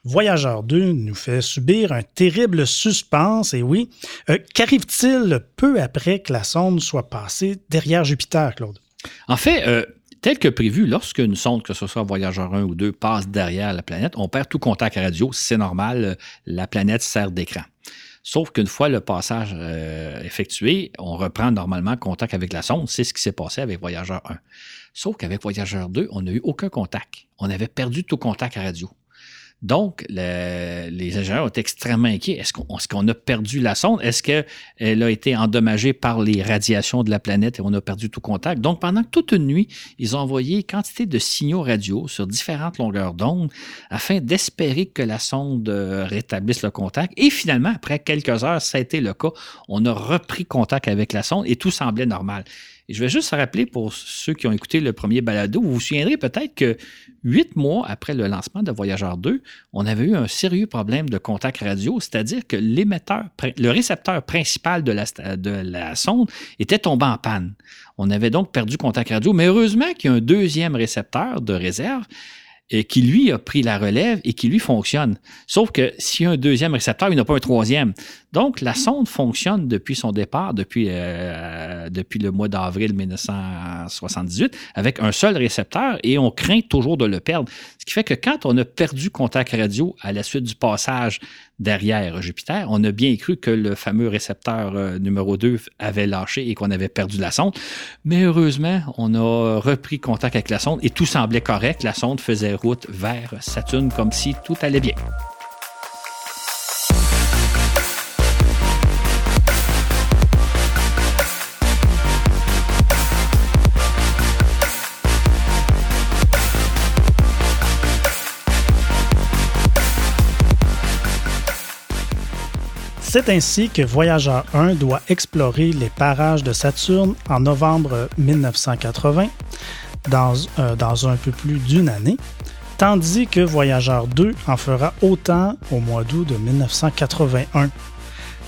[SPEAKER 1] Voyageur 2 nous fait subir un terrible suspense, et oui, euh, qu'arrive-t-il peu après que la sonde soit passée derrière Jupiter, Claude?
[SPEAKER 2] En fait, euh, tel que prévu, lorsqu'une sonde, que ce soit Voyageur 1 ou 2, passe derrière la planète, on perd tout contact radio. C'est normal, euh, la planète sert d'écran. Sauf qu'une fois le passage effectué, on reprend normalement contact avec la sonde. C'est ce qui s'est passé avec Voyageur 1. Sauf qu'avec Voyageur 2, on n'a eu aucun contact. On avait perdu tout contact radio. Donc, les ingénieurs étaient extrêmement inquiets. Est-ce qu'on a perdu la sonde? Est-ce qu'elle a été endommagée par les radiations de la planète et on a perdu tout contact? Donc, pendant toute une nuit, ils ont envoyé quantité de signaux radio sur différentes longueurs d'onde afin d'espérer que la sonde euh, rétablisse le contact. Et finalement, après quelques heures, ça a été le cas. On a repris contact avec la sonde et tout semblait normal. Je vais juste rappeler pour ceux qui ont écouté le premier balado, vous vous souviendrez peut-être que huit mois après le lancement de Voyageur 2, on avait eu un sérieux problème de contact radio, c'est-à-dire que le récepteur principal de la, de la sonde était tombé en panne. On avait donc perdu contact radio, mais heureusement qu'il y a un deuxième récepteur de réserve et qui lui a pris la relève et qui lui fonctionne. Sauf que s'il y a un deuxième récepteur, il n'y pas un troisième. Donc, la sonde fonctionne depuis son départ, depuis, euh, depuis le mois d'avril 1978, avec un seul récepteur et on craint toujours de le perdre. Ce qui fait que quand on a perdu contact radio à la suite du passage derrière Jupiter, on a bien cru que le fameux récepteur euh, numéro 2 avait lâché et qu'on avait perdu la sonde. Mais heureusement, on a repris contact avec la sonde et tout semblait correct. La sonde faisait route vers Saturne comme si tout allait bien.
[SPEAKER 1] C'est ainsi que Voyageur 1 doit explorer les parages de Saturne en novembre 1980, dans, euh, dans un peu plus d'une année, tandis que Voyageur 2 en fera autant au mois d'août de 1981.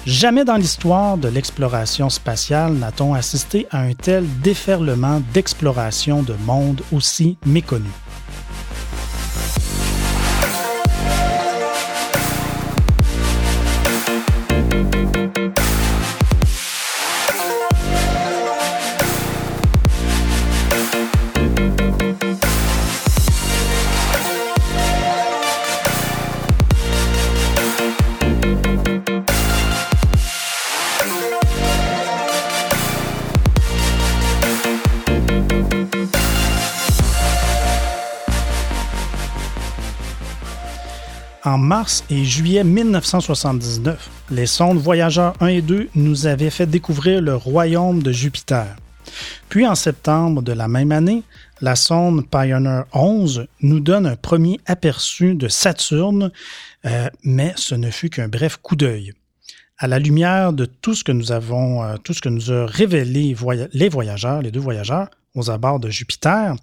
[SPEAKER 1] Jamais dans l'histoire de l'exploration spatiale n'a-t-on assisté à un tel déferlement d'exploration de mondes aussi méconnus. En mars et juillet 1979, les sondes Voyageurs 1 et 2 nous avaient fait découvrir le royaume de Jupiter. Puis en septembre de la même année, la sonde Pioneer 11 nous donne un premier aperçu de Saturne, euh, mais ce ne fut qu'un bref coup d'œil. À la lumière de tout ce que nous avons, euh, tout ce que nous ont révélé les voyageurs, les deux voyageurs, aux abords de Jupiter,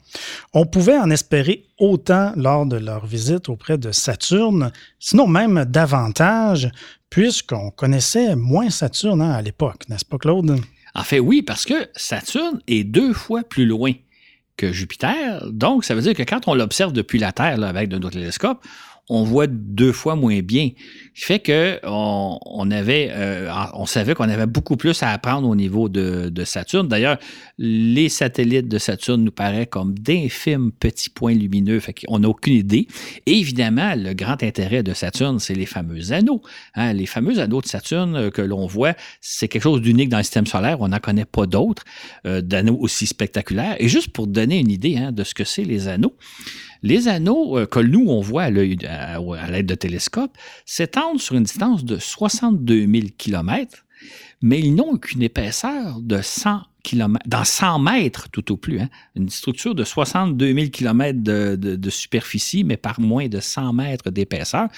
[SPEAKER 1] on pouvait en espérer autant lors de leur visite auprès de Saturne, sinon même davantage, puisqu'on connaissait moins Saturne hein, à l'époque, n'est-ce pas Claude?
[SPEAKER 2] En fait, oui, parce que Saturne est deux fois plus loin que Jupiter. Donc, ça veut dire que quand on l'observe depuis la Terre avec de nos télescopes, on voit deux fois moins bien. Ce qui fait que euh, on savait qu'on avait beaucoup plus à apprendre au niveau de, Saturne. D'ailleurs, les satellites de Saturne nous paraissent comme d'infimes petits points lumineux, fait qu'on n'a aucune idée. Et évidemment, le grand intérêt de Saturne, c'est les fameux anneaux. Hein. Les fameux anneaux de Saturne euh, que l'on voit, c'est quelque chose d'unique dans le système solaire. On n'en connaît pas d'autres euh, d'anneaux aussi spectaculaires. Et juste pour donner une idée hein, de ce que c'est les anneaux, les anneaux euh, que nous, on voit à l'aide de télescopes s'étendent sur une distance de 62 000 km, mais ils n'ont qu'une épaisseur de 100 km, dans 100 mètres tout au plus. Hein. Une structure de 62 000 km de, superficie, mais par moins de 100 mètres d'épaisseur.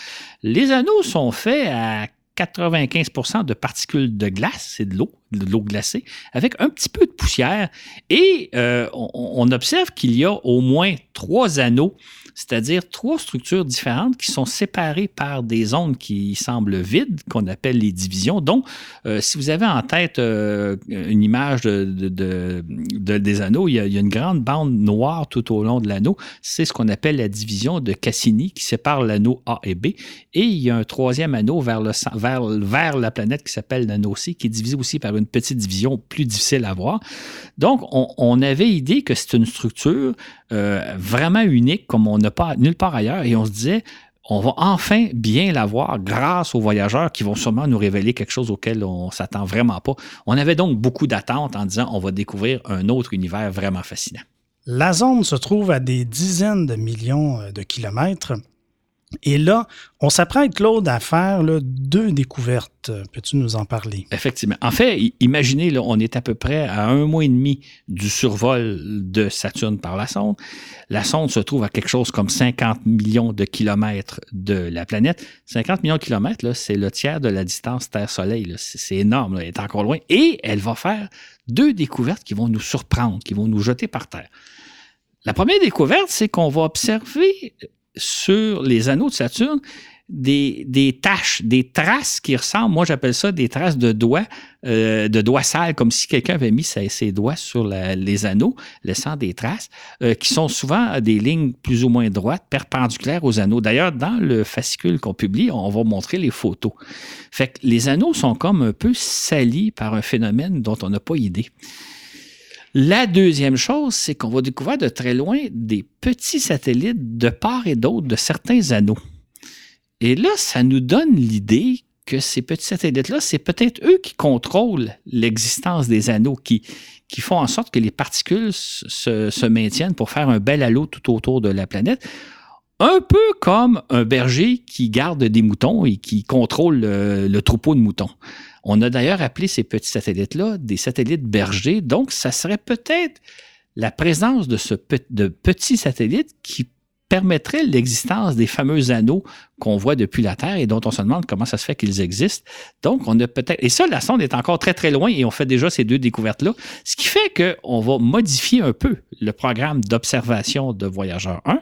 [SPEAKER 2] Les anneaux sont faits à 95% de particules de glace, c'est de l'eau, de l'eau glacée, avec un petit peu de poussière. Et euh, on, observe qu'il y a au moins trois anneaux c'est-à-dire trois structures différentes qui sont séparées par des zones qui semblent vides, qu'on appelle les divisions. Donc, euh, si vous avez en tête euh, une image de, des anneaux, il y, a, une grande bande noire tout au long de l'anneau. C'est ce qu'on appelle la division de Cassini qui sépare l'anneau A et B. Et il y a un troisième anneau vers, le, vers, vers la planète qui s'appelle l'anneau C, qui est divisé aussi par une petite division plus difficile à voir. Donc, on, avait idée que c'est une structure euh, vraiment unique comme on nulle part ailleurs. Et on se disait, on va enfin bien l'avoir grâce aux voyageurs qui vont sûrement nous révéler quelque chose auquel on s'attend vraiment pas. On avait donc beaucoup d'attentes en disant on va découvrir un autre univers vraiment fascinant.
[SPEAKER 1] La zone se trouve à des dizaines de millions euh, de kilomètres Et là, on s'apprête, Claude, à faire deux découvertes. Peux-tu nous en parler?
[SPEAKER 2] Effectivement. En fait, imaginez, là, on est à peu près à un mois et demi du survol de Saturne par la sonde. La sonde se trouve à quelque chose comme 50 millions de kilomètres de la planète. 50 millions de kilomètres, c'est le tiers de la distance Terre-Soleil. C'est énorme, elle est encore loin. Et elle va faire deux découvertes qui vont nous surprendre, qui vont nous jeter par terre. La première découverte, c'est qu'on va observer sur les anneaux de Saturne des, des taches, des traces qui ressemblent, moi j'appelle ça des traces de doigts, euh, de doigts sales, comme si quelqu'un avait mis ses, doigts sur les anneaux, laissant des traces, euh, qui sont souvent des lignes plus ou moins droites, perpendiculaires aux anneaux. D'ailleurs, dans le fascicule qu'on publie, on va montrer les photos. Fait que les anneaux sont comme un peu salis par un phénomène dont on n'a pas idée. La deuxième chose, c'est qu'on va découvrir de très loin des petits satellites de part et d'autre de certains anneaux. Et là, ça nous donne l'idée que ces petits satellites-là, c'est peut-être eux qui contrôlent l'existence des anneaux, qui, qui font en sorte que les particules se, maintiennent pour faire un bel halo tout autour de la planète. Un peu comme un berger qui garde des moutons et qui contrôle le troupeau de moutons. On a d'ailleurs appelé ces petits satellites-là des satellites bergers. Donc, ça serait peut-être la présence de, ce de petits satellites qui permettrait l'existence des fameux anneaux qu'on voit depuis la Terre et dont on se demande comment ça se fait qu'ils existent. Donc, on a peut-être... Et ça, la sonde est encore très, très loin et on fait déjà ces deux découvertes-là, ce qui fait qu'on va modifier un peu le programme d'observation de Voyageur 1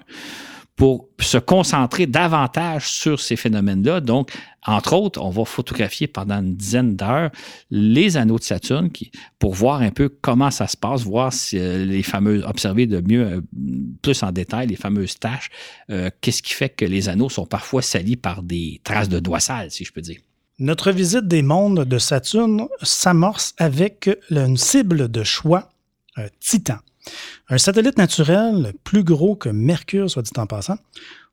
[SPEAKER 2] pour se concentrer davantage sur ces phénomènes-là. Donc, entre autres, on va photographier pendant une dizaine d'heures les anneaux de Saturne pour voir un peu comment ça se passe, voir si euh, les fameux, observer de mieux, euh, plus en détail, les fameuses taches. Euh, qu'est-ce qui fait que les anneaux sont parfois salis par des traces de doigts sales, si je peux dire.
[SPEAKER 1] Notre visite des mondes de Saturne s'amorce avec une cible de choix, Titan. Un satellite naturel plus gros que Mercure, soit dit en passant,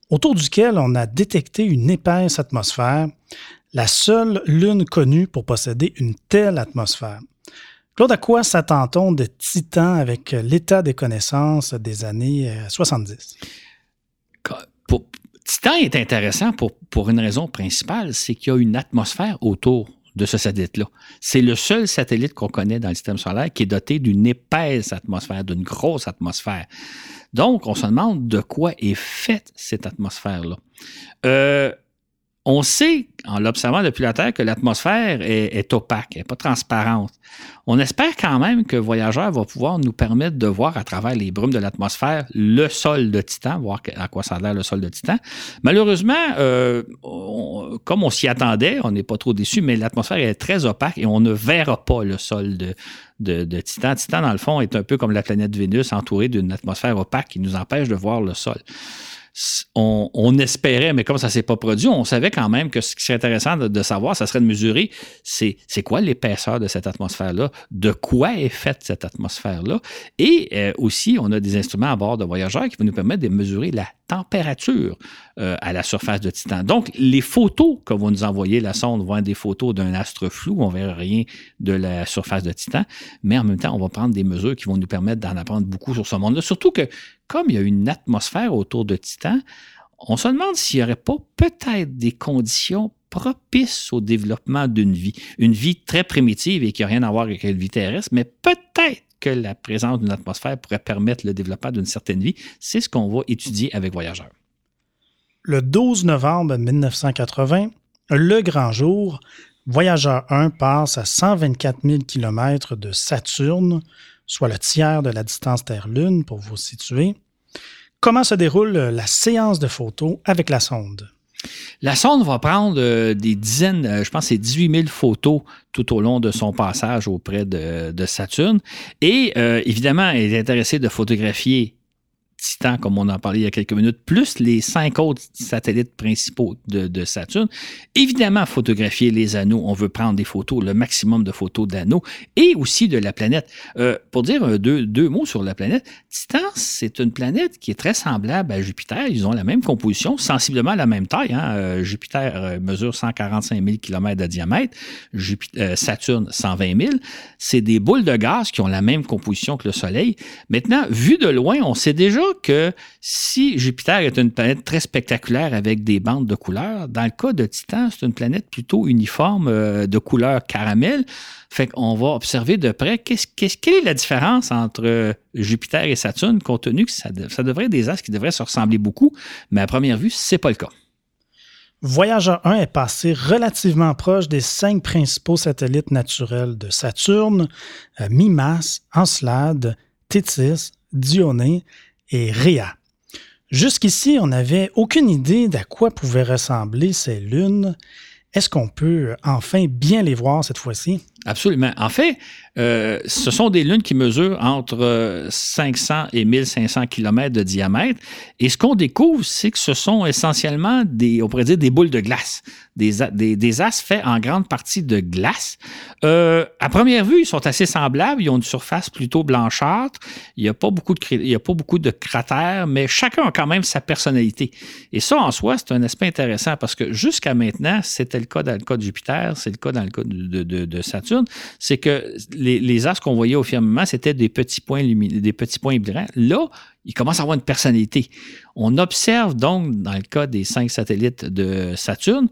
[SPEAKER 1] autour duquel on a détecté une épaisse atmosphère, la seule Lune connue pour posséder une telle atmosphère. Claude, à quoi s'attend-on de Titan avec l'état des connaissances des années 70?
[SPEAKER 2] Euh, Titan est intéressant pour, pour une raison principale, c'est qu'il y a une atmosphère autour de ce satellite-là. C'est le seul satellite qu'on connaît dans le système solaire qui est doté d'une épaisse atmosphère, d'une grosse atmosphère. Donc, on se demande de quoi est faite cette atmosphère-là. Euh, on sait, en l'observant depuis la Terre, que l'atmosphère est, opaque, elle n'est pas transparente. On espère quand même que Voyageur va pouvoir nous permettre de voir à travers les brumes de l'atmosphère le sol de Titan, voir à quoi ça a l'air le sol de Titan. Malheureusement, euh, comme on s'y attendait, on n'est pas trop déçu, mais l'atmosphère est très opaque et on ne verra pas le sol de, de, Titan. Titan, dans le fond, est un peu comme la planète Vénus, entourée d'une atmosphère opaque qui nous empêche de voir le sol on, espérait, mais comme ça ne s'est pas produit, on savait quand même que ce qui serait intéressant de, savoir, ça serait de mesurer c'est, quoi l'épaisseur de cette atmosphère-là, de quoi est faite cette atmosphère-là. Et euh, aussi, on a des instruments à bord de voyageurs qui vont nous permettre de mesurer la température euh, à la surface de Titan. Donc, les photos que va nous envoyer la sonde vont être des photos d'un astre flou, on ne verra rien de la surface de Titan, mais en même temps, on va prendre des mesures qui vont nous permettre d'en apprendre beaucoup sur ce monde-là. Surtout que, comme il y a une atmosphère autour de Titan, on se demande s'il n'y aurait pas peut-être des conditions propices au développement d'une vie. Une vie très primitive et qui n'a rien à voir avec la vie terrestre, mais peut-être que la présence d'une atmosphère pourrait permettre le développement d'une certaine vie. C'est ce qu'on va étudier avec Voyageurs.
[SPEAKER 1] Le 12 novembre 1980, le grand jour, Voyageur 1 passe à 124 000 km de Saturne, soit le tiers de la distance Terre-Lune pour vous situer. Comment se déroule la séance de photos avec la sonde?
[SPEAKER 2] La sonde va prendre euh, des dizaines, euh, je pense c'est 18 000 photos tout au long de son passage auprès de, Saturne. Et euh, évidemment, elle est intéressée de photographier Titan, comme on en parlait il y a quelques minutes, plus les cinq autres satellites principaux de, Saturne. Évidemment, photographier les anneaux, on veut prendre des photos, le maximum de photos d'anneaux, et aussi de la planète. Euh, pour dire deux, deux, mots sur la planète, Titan, c'est une planète qui est très semblable à Jupiter. Ils ont la même composition, sensiblement la même taille. Hein. Euh, Jupiter euh, mesure 145 000 km de diamètre, Saturne 120 000. C'est des boules de gaz qui ont la même composition que le Soleil. Maintenant, vu de loin, on sait déjà que si Jupiter est une planète très spectaculaire avec des bandes de couleurs, dans le cas de Titan, c'est une planète plutôt uniforme euh, de couleur caramel. Fait qu'on va observer de près quelle est la différence entre Jupiter et Saturne, compte tenu que ça, ça devrait être des astres qui devraient se ressembler beaucoup, mais à première vue, c'est pas le cas.
[SPEAKER 1] Voyageur 1 est passé relativement proche des cinq principaux satellites naturels de Saturne, euh, Mimas, Encelade, Tétis, Dionée et Rhea. Jusqu'ici, on n'avait aucune idée d'à quoi pouvaient ressembler ces lunes. Est-ce qu'on peut enfin bien les voir cette fois-ci?
[SPEAKER 2] Absolument. En fait, euh, ce sont des lunes qui mesurent entre 500 euh, et 1500 km de diamètre. Et ce qu'on découvre, c'est que ce sont essentiellement des, on pourrait dire, des boules de glace, des, des, as faits en grande partie de glace. Euh, à première vue, ils sont assez semblables. Ils ont une surface plutôt blanchâtre. Il n'y a, pas beaucoup de, de cratères, mais chacun a quand même sa personnalité. Et ça, en soi, c'est un aspect intéressant parce que jusqu'à maintenant, c'était le cas dans le cas de Jupiter, c'est le cas dans le cas de Saturne, c'est que les, les astres qu'on voyait au firmament, c'était des petits points des petits points brillants. Là, ils commencent à avoir une personnalité. On observe donc, dans le cas des cinq satellites de Saturne,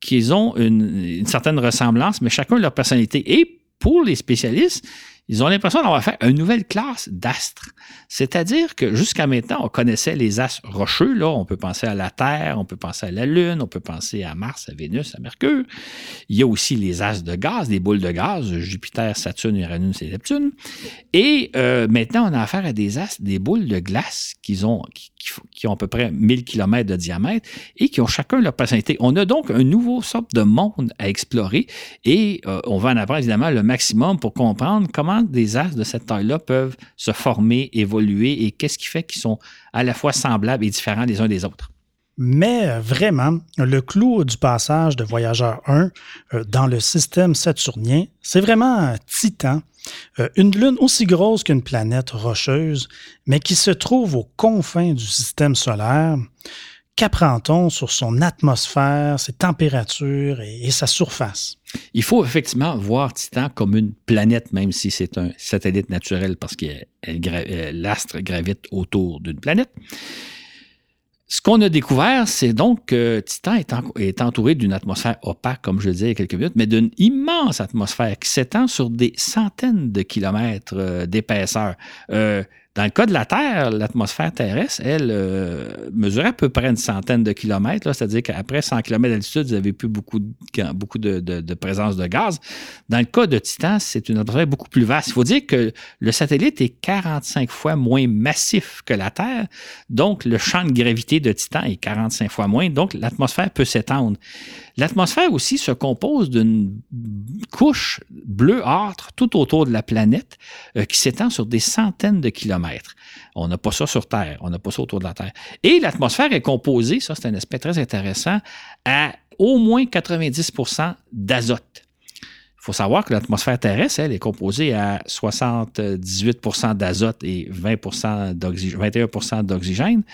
[SPEAKER 2] qu'ils ont une, certaine ressemblance, mais chacun leur personnalité. Et pour les spécialistes, ils ont l'impression d'avoir fait une nouvelle classe d'astres. C'est-à-dire que jusqu'à maintenant, on connaissait les astres rocheux. Là, on peut penser à la Terre, on peut penser à la Lune, on peut penser à Mars, à Vénus, à Mercure. Il y a aussi les astres de gaz, des boules de gaz, Jupiter, Saturne, Uranus et Neptune. Et euh, maintenant, on a affaire à des astres, des boules de glace qui ont, qui, ont à peu près 1000 km de diamètre et qui ont chacun leur personnalité. On a donc un nouveau sorte de monde à explorer et euh, on va en apprendre évidemment le maximum pour comprendre comment des astres de cette taille-là peuvent se former, évoluer et qu'est-ce qui fait qu'ils sont à la fois semblables et différents les uns des autres?
[SPEAKER 1] Mais euh, vraiment, le clou du passage de Voyageur 1 euh, dans le système saturnien, c'est vraiment Titan, euh, une lune aussi grosse qu'une planète rocheuse, mais qui se trouve aux confins du système solaire. Qu'apprend-on sur son atmosphère, ses températures et, sa surface?
[SPEAKER 2] Il faut effectivement voir Titan comme une planète, même si c'est un satellite naturel, parce que l'astre gravite autour d'une planète. Ce qu'on a découvert, c'est donc que Titan est, entouré d'une atmosphère opaque, comme je le disais il y a quelques minutes, mais d'une immense atmosphère qui s'étend sur des centaines de kilomètres euh, d'épaisseur. Euh, dans le cas de la Terre, l'atmosphère terrestre, elle, euh, mesurait à peu près une centaine de kilomètres, c'est-à-dire qu'après 100 km d'altitude, vous n'avez plus beaucoup, de, beaucoup de, de, présence de gaz. Dans le cas de Titan, c'est une atmosphère beaucoup plus vaste. Il faut dire que le satellite est 45 fois moins massif que la Terre, donc le champ de gravité de Titan est 45 fois moins, donc l'atmosphère peut s'étendre. L'atmosphère aussi se compose d'une couche bleuâtre tout autour de la planète euh, qui s'étend sur des centaines de kilomètres. On n'a pas ça sur Terre, on n'a pas ça autour de la Terre. Et l'atmosphère est composée, ça c'est un aspect très intéressant, à au moins 90% d'azote. Il faut savoir que l'atmosphère terrestre, elle, est composée à 78% d'azote et 20 21% d'oxygène.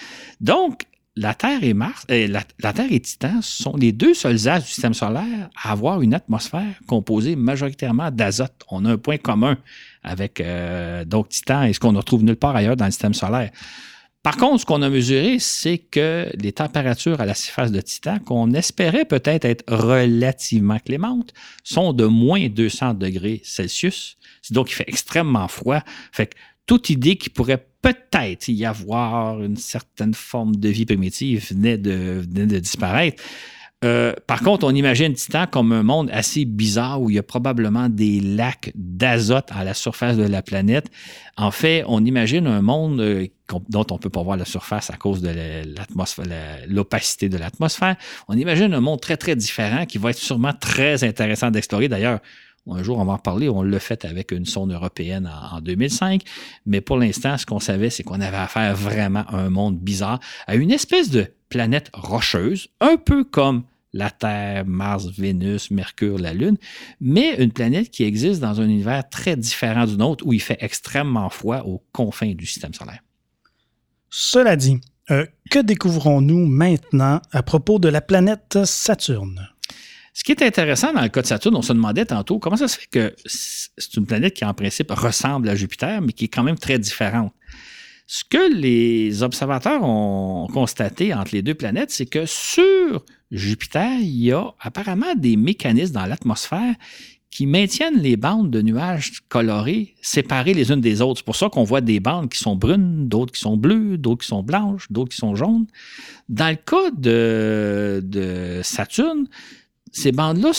[SPEAKER 2] Donc, la Terre et Mars, euh, la, Terre et Titan sont les deux seuls âges du système solaire à avoir une atmosphère composée majoritairement d'azote. On a un point commun avec euh, Titan et ce qu'on ne retrouve nulle part ailleurs dans le système solaire. Par contre, ce qu'on a mesuré, c'est que les températures à la surface de Titan, qu'on espérait peut-être être relativement clémentes, sont de moins 200 degrés Celsius. Donc, il fait extrêmement froid. Toute idée qui pourrait peut-être y avoir une certaine forme de vie primitive venait de, disparaître. Euh, par contre, on imagine Titan comme un monde assez bizarre où il y a probablement des lacs d'azote à la surface de la planète. En fait, on imagine un monde euh, dont on ne peut pas voir la surface à cause de l'opacité de l'atmosphère. On imagine un monde très, très différent qui va être sûrement très intéressant d'explorer. D'ailleurs, un jour, on va en parler. On l'a fait avec une sonde européenne en, 2005. Mais pour l'instant, ce qu'on savait, c'est qu'on avait affaire vraiment à un monde bizarre, à une espèce de planète rocheuse, un peu comme la Terre, Mars, Vénus, Mercure, la Lune, mais une planète qui existe dans un univers très différent du nôtre où il fait extrêmement froid aux confins du système solaire.
[SPEAKER 1] Cela dit, euh, que découvrons-nous maintenant à propos de la planète Saturne?
[SPEAKER 2] Ce qui est intéressant dans le cas de Saturne, on se demandait tantôt comment ça se fait que c'est une planète qui, en principe, ressemble à Jupiter, mais qui est quand même très différente? Ce que les observateurs ont constaté entre les deux planètes, c'est que sur Jupiter, il y a apparemment des mécanismes dans l'atmosphère qui maintiennent les bandes de nuages colorés séparées les unes des autres. C'est pour ça qu'on voit des bandes qui sont brunes, d'autres qui sont bleues, d'autres qui sont blanches, d'autres qui sont jaunes. Dans le cas de, de Saturne, ces bandes-là,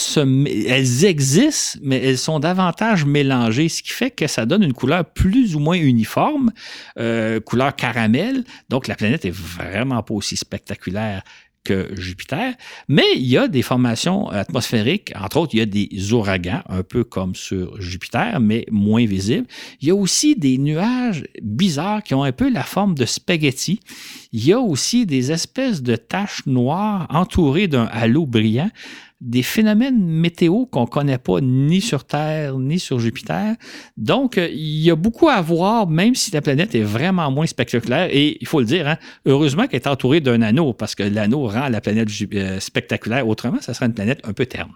[SPEAKER 2] elles existent, mais elles sont davantage mélangées, ce qui fait que ça donne une couleur plus ou moins uniforme, euh, couleur caramel. Donc la planète est vraiment pas aussi spectaculaire que Jupiter, mais il y a des formations atmosphériques, entre autres, il y a des ouragans, un peu comme sur Jupiter, mais moins visibles. Il y a aussi des nuages bizarres qui ont un peu la forme de spaghettis. Il y a aussi des espèces de taches noires entourées d'un halo brillant des phénomènes météo qu'on ne connaît pas ni sur Terre ni sur Jupiter. Donc, euh, il y a beaucoup à voir, même si la planète est vraiment moins spectaculaire. Et il faut le dire, hein, heureusement qu'elle est entourée d'un anneau, parce que l'anneau rend la planète euh, spectaculaire. Autrement, ça serait une planète un peu terne.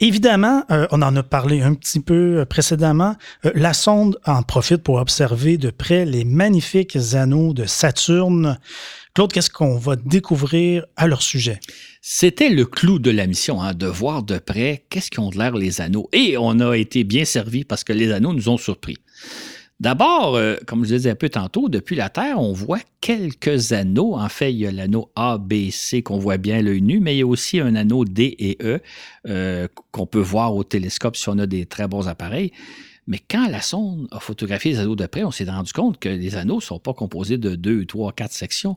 [SPEAKER 1] Évidemment, euh, on en a parlé un petit peu précédemment, la sonde en profite pour observer de près les magnifiques anneaux de Saturne. Claude, qu'est-ce qu'on va découvrir à leur sujet?
[SPEAKER 2] C'était le clou de la mission, hein, de voir de près qu'est-ce qu'ont l'air les anneaux. Et on a été bien servi parce que les anneaux nous ont surpris. D'abord, euh, comme je disais un peu tantôt, depuis la Terre, on voit quelques anneaux. En fait, il y a l'anneau A, B, C qu'on voit bien l'œil nu, mais il y a aussi un anneau D et E euh, qu'on peut voir au télescope si on a des très bons appareils. Mais quand la sonde a photographié les anneaux de près, on s'est rendu compte que les anneaux ne sont pas composés de deux, trois, quatre sections,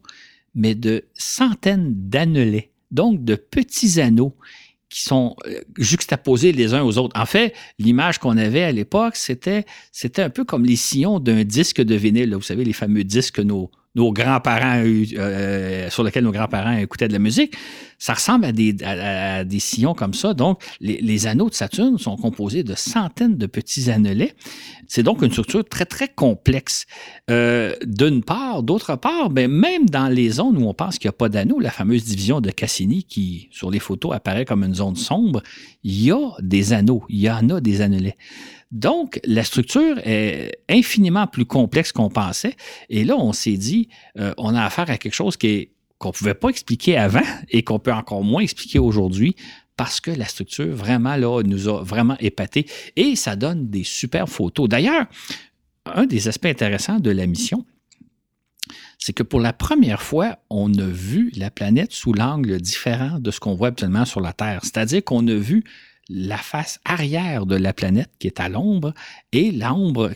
[SPEAKER 2] mais de centaines d'annelets donc de petits anneaux qui sont euh, juxtaposés les uns aux autres. En fait, l'image qu'on avait à l'époque, c'était, c'était un peu comme les sillons d'un disque de vinyle. Vous savez, les fameux disques que nos, nos grands-parents, euh, sur lesquels nos grands-parents écoutaient de la musique, ça ressemble à des, à, des sillons comme ça. Donc, les, les, anneaux de Saturne sont composés de centaines de petits annelets. C'est donc une structure très, très complexe. Euh, D'une part. D'autre part, ben, même dans les zones où on pense qu'il n'y a pas d'anneaux, la fameuse division de Cassini, qui, sur les photos, apparaît comme une zone sombre, il y a des anneaux, il y en a des annelets. Donc, la structure est infiniment plus complexe qu'on pensait. Et là, on s'est dit, euh, on a affaire à quelque chose qu'on ne pouvait pas expliquer avant et qu'on peut encore moins expliquer aujourd'hui parce que la structure vraiment là nous a vraiment épaté et ça donne des superbes photos. D'ailleurs, un des aspects intéressants de la mission, c'est que pour la première fois, on a vu la planète sous l'angle différent de ce qu'on voit habituellement sur la Terre. C'est-à-dire qu'on a vu la face arrière de la planète qui est à l'ombre et l'ombre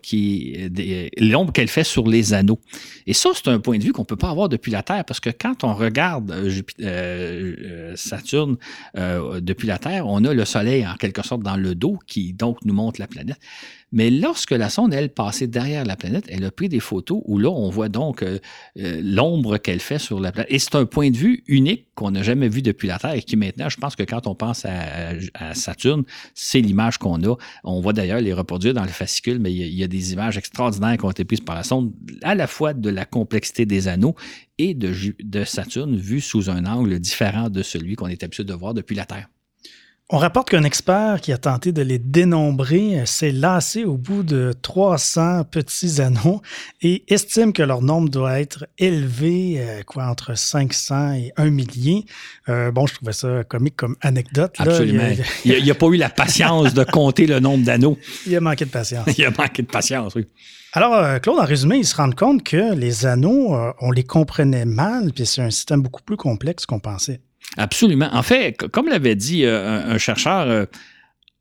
[SPEAKER 2] qu'elle fait sur les anneaux. Et ça, c'est un point de vue qu'on peut pas avoir depuis la Terre parce que quand on regarde euh, euh, euh, Saturne depuis la Terre, on a le Soleil en quelque sorte dans le dos qui donc nous montre la planète. Mais lorsque la sonde, elle, passait derrière la planète, elle a pris des photos où là, on voit donc euh, euh, l'ombre qu'elle fait sur la planète. Et c'est un point de vue unique qu'on n'a jamais vu depuis la Terre et qui maintenant, je pense que quand on pense à, Saturne, c'est l'image qu'on a. On voit d'ailleurs les reproduire dans le fascicule, mais il y, a, des images extraordinaires qui ont été prises par la sonde, à la fois de la complexité des anneaux et de, de Saturne vu sous un angle différent de celui qu'on est habitué de voir depuis la Terre.
[SPEAKER 1] On rapporte qu'un expert qui a tenté de les dénombrer euh, s'est lassé au bout de 300 petits anneaux et estime que leur nombre doit être élevé, euh, quoi, entre 500 et 1 millier. Euh, bon, je trouvais ça comique comme anecdote.
[SPEAKER 2] Absolument. Il n'y a, pas eu la patience de compter le nombre d'anneaux.
[SPEAKER 1] Il a manqué de patience.
[SPEAKER 2] Il a manqué de patience, oui.
[SPEAKER 1] Alors, Claude, en résumé, il se rend compte que les anneaux, on les comprenait mal, puis c'est un système beaucoup plus complexe qu'on pensait.
[SPEAKER 2] Absolument. En fait, comme l'avait dit euh, un, chercheur, euh,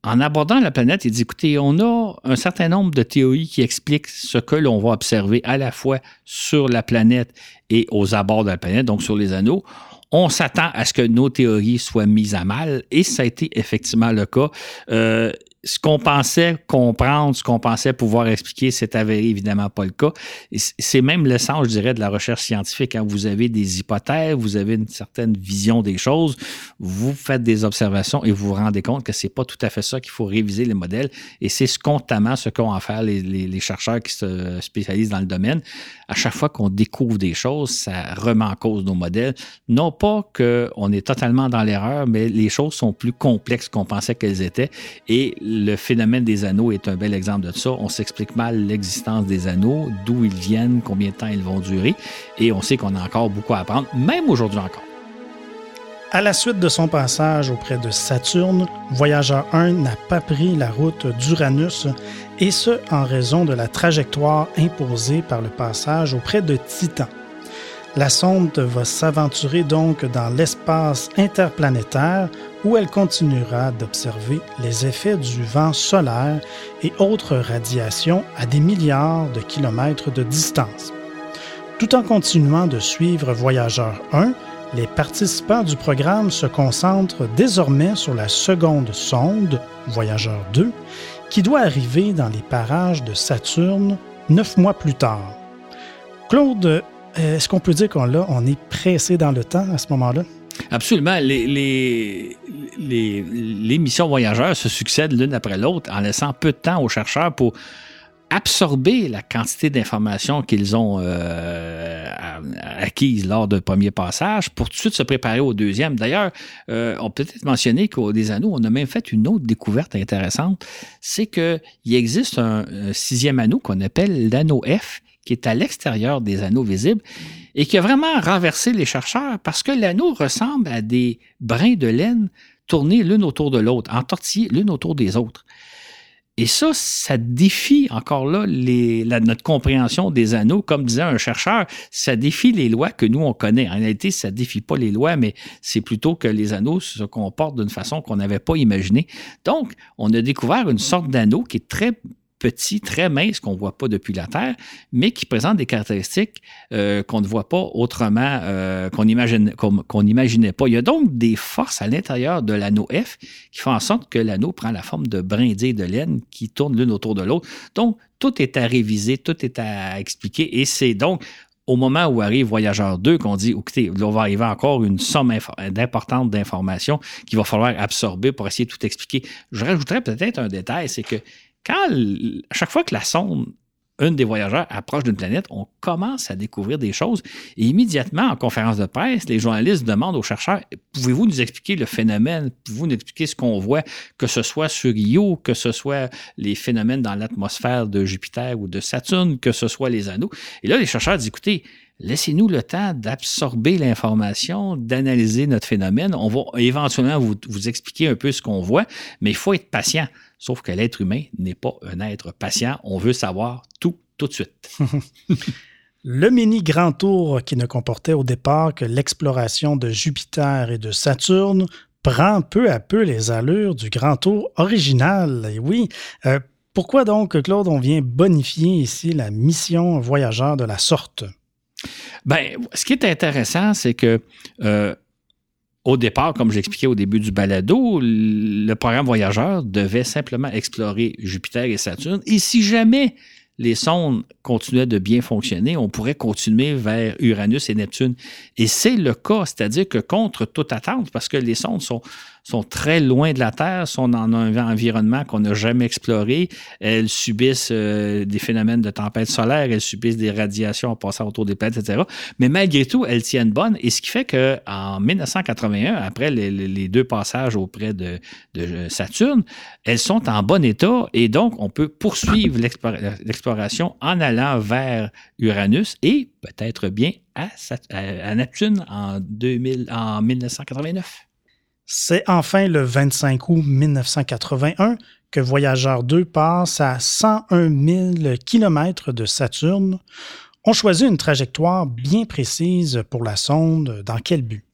[SPEAKER 2] en abordant la planète, il dit, écoutez, on a un certain nombre de théories qui expliquent ce que l'on va observer à la fois sur la planète et aux abords de la planète, donc sur les anneaux. On s'attend à ce que nos théories soient mises à mal et ça a été effectivement le cas. Euh, ce qu'on pensait comprendre, ce qu'on pensait pouvoir expliquer, c'est avéré évidemment pas le cas. C'est même l'essence, je dirais, de la recherche scientifique. Quand vous avez des hypothèses, vous avez une certaine vision des choses, vous faites des observations et vous vous rendez compte que c'est pas tout à fait ça qu'il faut réviser les modèles. Et c'est constamment ce qu'ont à faire les, les, chercheurs qui se spécialisent dans le domaine. À chaque fois qu'on découvre des choses, ça remet en cause nos modèles. Non pas qu'on est totalement dans l'erreur, mais les choses sont plus complexes qu'on pensait qu'elles étaient. Et le phénomène des anneaux est un bel exemple de ça. On s'explique mal l'existence des anneaux, d'où ils viennent, combien de temps ils vont durer, et on sait qu'on a encore beaucoup à apprendre, même aujourd'hui encore.
[SPEAKER 1] À la suite de son passage auprès de Saturne, Voyageur 1 n'a pas pris la route d'Uranus, et ce en raison de la trajectoire imposée par le passage auprès de Titan. La sonde va s'aventurer donc dans l'espace interplanétaire où elle continuera d'observer les effets du vent solaire et autres radiations à des milliards de kilomètres de distance. Tout en continuant de suivre Voyageur 1, les participants du programme se concentrent désormais sur la seconde sonde, Voyageur 2, qui doit arriver dans les parages de Saturne neuf mois plus tard. Claude, est-ce qu'on peut dire qu'on on est pressé dans le temps à ce moment-là?
[SPEAKER 2] Absolument. Les, les, les, missions voyageurs se succèdent l'une après l'autre en laissant peu de temps aux chercheurs pour absorber la quantité d'informations qu'ils ont euh, acquises lors du premier passage pour tout de suite se préparer au deuxième. D'ailleurs, euh, on peut peut-être mentionner qu'au des anneaux, on a même fait une autre découverte intéressante, c'est qu'il existe un sixième anneau qu'on appelle l'anneau F, qui est à l'extérieur des anneaux visibles et qui a vraiment renversé les chercheurs parce que l'anneau ressemble à des brins de laine tournés l'une autour de l'autre, entortillés l'une autour des autres. Et ça, ça défie encore là les, notre compréhension des anneaux. Comme disait un chercheur, ça défie les lois que nous, on connaît. En réalité, ça défie pas les lois, mais c'est plutôt que les anneaux se comportent d'une façon qu'on n'avait pas imaginée. Donc, on a découvert une sorte d'anneau qui est très petit, très mince, qu'on ne voit pas depuis la Terre, mais qui présente des caractéristiques euh, qu'on ne voit pas autrement, euh, qu'on n'imaginait pas. Il y a donc des forces à l'intérieur de l'anneau F qui font en sorte que l'anneau prend la forme de brindilles de laine qui tournent l'une autour de l'autre. Donc, tout est à réviser, tout est à expliquer, et c'est donc au moment où arrive Voyageur 2, qu'on dit, écoutez, on va arriver encore une somme importante d'informations qu'il va falloir absorber pour essayer de tout expliquer. Je rajouterais peut-être un détail, c'est que quand, à chaque fois que la sonde, une des voyageurs, approche d'une planète, on commence à découvrir des choses. Et immédiatement, en conférence de presse, les journalistes demandent aux chercheurs Pouvez-vous nous expliquer le phénomène? Pouvez-vous nous expliquer ce qu'on voit, que ce soit sur Io, que ce soit les phénomènes dans l'atmosphère de Jupiter ou de Saturne, que ce soit les anneaux? Et là, les chercheurs disent Écoutez, laissez-nous le temps d'absorber l'information, d'analyser notre phénomène. On va éventuellement vous, expliquer un peu ce qu'on voit, mais il faut être patient. Sauf que l'être humain n'est pas un être patient. On veut savoir tout tout de suite.
[SPEAKER 1] Le mini grand tour qui ne comportait au départ que l'exploration de Jupiter et de Saturne prend peu à peu les allures du grand tour original. Et oui, euh, pourquoi donc, Claude, on vient bonifier ici la mission voyageur de la sorte?
[SPEAKER 2] Ben, ce qui est intéressant, c'est que euh, au départ, comme j'expliquais au début du balado, le programme voyageur devait simplement explorer Jupiter et Saturne. Et si jamais les sondes continuaient de bien fonctionner, on pourrait continuer vers Uranus et Neptune. Et c'est le cas, c'est-à-dire que contre toute attente, parce que les sondes sont sont très loin de la Terre, sont dans un environnement qu'on n'a jamais exploré. Elles subissent euh, des phénomènes de tempête solaire, elles subissent des radiations en passant autour des planètes, etc. Mais malgré tout, elles tiennent bonne. Et ce qui fait qu'en 1981, après les, deux passages auprès de, Saturne, elles sont en bon état et donc on peut poursuivre l'exploration en allant vers Uranus et peut-être bien à, Neptune en, 2000, en 1989.
[SPEAKER 1] C'est enfin le 25 août 1981 que Voyageur 2 passe à 101 000 km de Saturne. On choisit une trajectoire bien précise pour la sonde. Dans quel but?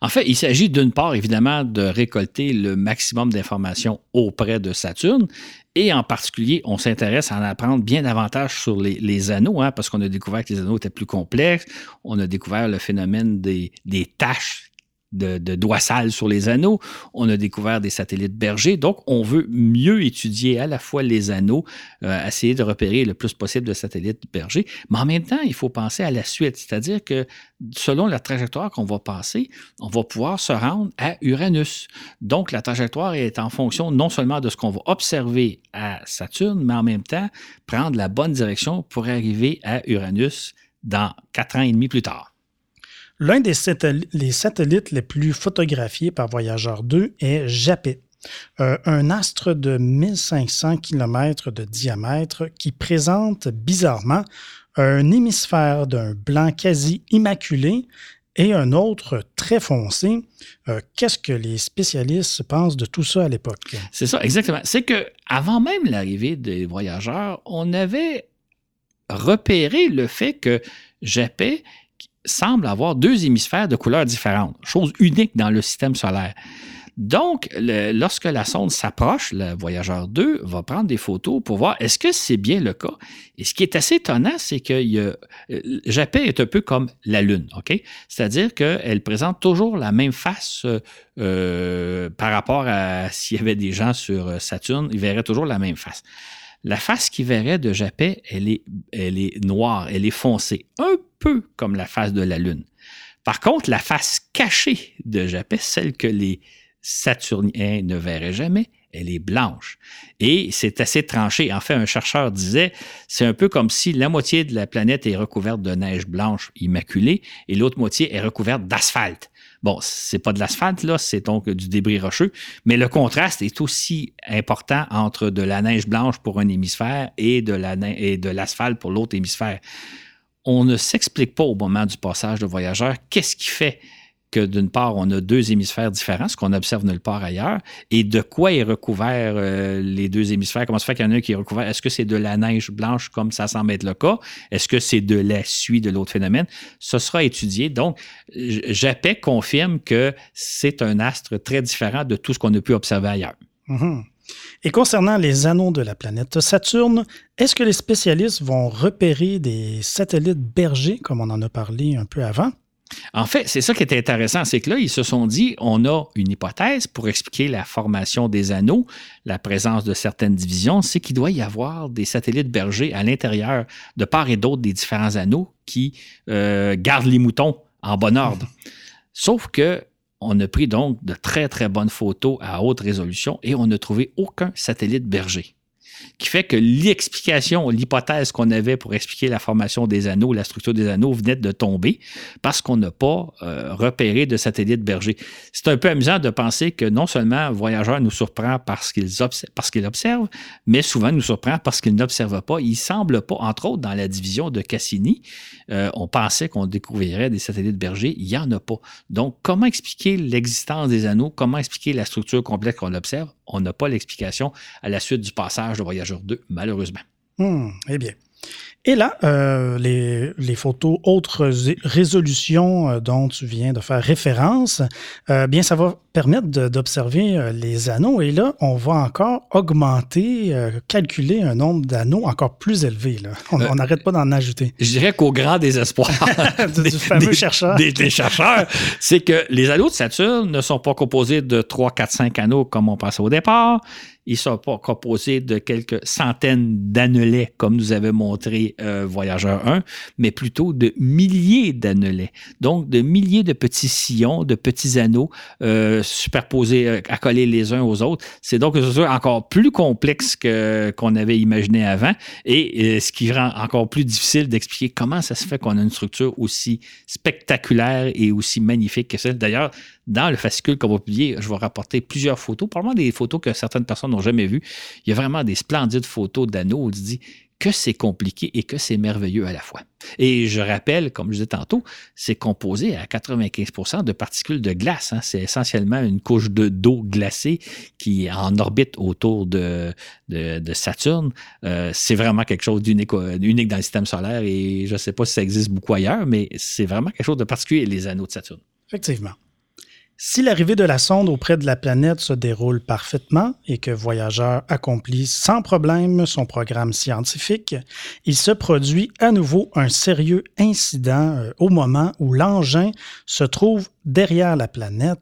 [SPEAKER 2] En fait, il s'agit d'une part, évidemment, de récolter le maximum d'informations auprès de Saturne. Et en particulier, on s'intéresse à en apprendre bien davantage sur les, anneaux, hein, parce qu'on a découvert que les anneaux étaient plus complexes. On a découvert le phénomène des, des taches de, de dorsales sur les anneaux. On a découvert des satellites bergers. Donc, on veut mieux étudier à la fois les anneaux, euh, essayer de repérer le plus possible de satellites bergers. Mais en même temps, il faut penser à la suite. C'est-à-dire que selon la trajectoire qu'on va passer, on va pouvoir se rendre à Uranus. Donc, la trajectoire est en fonction non seulement de ce qu'on va observer à Saturne, mais en même temps prendre la bonne direction pour arriver à Uranus dans quatre ans et demi plus tard.
[SPEAKER 1] L'un des satellites les, satellites les plus photographiés par Voyageur 2 est Japet. euh, un astre de 1500 km de diamètre qui présente bizarrement un hémisphère d'un blanc quasi immaculé et un autre très foncé. Euh, qu'est-ce que les spécialistes pensent de tout ça à l'époque?
[SPEAKER 2] C'est ça, exactement. C'est que avant même l'arrivée des voyageurs, on avait repéré le fait que Japet semble avoir deux hémisphères de couleurs différentes, chose unique dans le système solaire. Donc, lorsque la sonde s'approche, le voyageur 2 va prendre des photos pour voir est-ce que c'est bien le cas. Et ce qui est assez étonnant, c'est que euh, Japet est un peu comme la Lune, OK? C'est-à-dire qu'elle présente toujours la même face euh, par rapport à s'il y avait des gens sur Saturne, ils verraient toujours la même face. La face qu'il verrait de Japet, elle est, elle est noire, elle est foncée, un peu comme la face de la Lune. Par contre, la face cachée de Japet, celle que les Saturniens ne verrait jamais, elle est blanche. Et c'est assez tranché. En fait, un chercheur disait, c'est un peu comme si la moitié de la planète est recouverte de neige blanche immaculée et l'autre moitié est recouverte d'asphalte. Bon, c'est pas de l'asphalte, là, c'est donc du débris rocheux, mais le contraste est aussi important entre de la neige blanche pour un hémisphère et de, et de l'asphalte pour l'autre hémisphère. On ne s'explique pas au moment du passage de voyageurs qu'est-ce qui fait que d'une part, on a deux hémisphères différents, ce qu'on observe nulle part ailleurs, et de quoi est recouvert euh, les deux hémisphères? Comment se fait qu'il y en a un qui est recouvert? Est-ce que c'est de la neige blanche comme ça semble être le cas? Est-ce que c'est de la suie de l'autre phénomène? Ce sera étudié. Donc, JAPEC confirme que c'est un astre très différent de tout ce qu'on a pu observer ailleurs.
[SPEAKER 1] Mm-hmm. Et concernant les anneaux de la planète Saturne, est-ce que les spécialistes vont repérer des satellites bergers, comme on en a parlé un peu avant?
[SPEAKER 2] En fait, c'est ça qui est intéressant, c'est que là, ils se sont dit, on a une hypothèse pour expliquer la formation des anneaux, la présence de certaines divisions, c'est qu'il doit y avoir des satellites bergers à l'intérieur, de part et d'autre des différents anneaux qui euh, gardent les moutons en bon ordre. Sauf que on a pris donc de très, très bonnes photos à haute résolution et on n'a trouvé aucun satellite berger qui fait que l'explication, l'hypothèse qu'on avait pour expliquer la formation des anneaux, la structure des anneaux venait de tomber parce qu'on n'a pas euh, repéré de satellite berger. C'est un peu amusant de penser que non seulement Voyageur nous surprend parce qu'il observe, mais souvent nous surprend parce qu'il n'observe pas. Il semble pas, entre autres dans la division de Cassini, euh, on pensait qu'on découvrirait des satellites bergers, il n'y en a pas. Donc, comment expliquer l'existence des anneaux, comment expliquer la structure complexe qu'on observe? On n'a pas l'explication à la suite du passage de Voyageur 2, malheureusement.
[SPEAKER 1] Hmm, eh bien. Et là, euh, les, photos autres résolutions euh, dont tu viens de faire référence, euh, bien, ça va permettre d'observer les anneaux. Et là, on va encore augmenter, calculer un nombre d'anneaux encore plus élevé. On n'arrête pas d'en ajouter.
[SPEAKER 2] Je dirais qu'au grand désespoir
[SPEAKER 1] du, fameux chercheur.
[SPEAKER 2] Des, chercheurs, c'est que les anneaux de Saturne ne sont pas composés de 3, 4, 5 anneaux comme on pensait au départ ils ne sont pas composés de quelques centaines d'annelets, comme nous avait montré euh, Voyageur 1, mais plutôt de milliers d'annelets. Donc, de milliers de petits sillons, de petits anneaux euh, superposés, euh, accolés les uns aux autres. C'est donc encore plus complexe qu'on avait imaginé avant et ce qui rend encore plus difficile d'expliquer comment ça se fait qu'on a une structure aussi spectaculaire et aussi magnifique que celle. D'ailleurs, dans le fascicule qu'on va publier, je vais rapporter plusieurs photos, probablement des photos que certaines personnes n'ont jamais vues. Il y a vraiment des splendides photos d'anneaux où tu dis que c'est compliqué et que c'est merveilleux à la fois. Et je rappelle, comme je disais tantôt, c'est composé à 95 de particules de glace. Hein. C'est essentiellement une couche d'eau glacée qui est en orbite autour de, Saturne. Euh, c'est vraiment quelque chose d'unique unique dans le système solaire et je ne sais pas si ça existe beaucoup ailleurs, mais c'est vraiment quelque chose de particulier, les anneaux de Saturne.
[SPEAKER 1] Effectivement. Si l'arrivée de la sonde auprès de la planète se déroule parfaitement et que Voyageur accomplit sans problème son programme scientifique, il se produit à nouveau un sérieux incident euh, au moment où l'engin se trouve derrière la planète,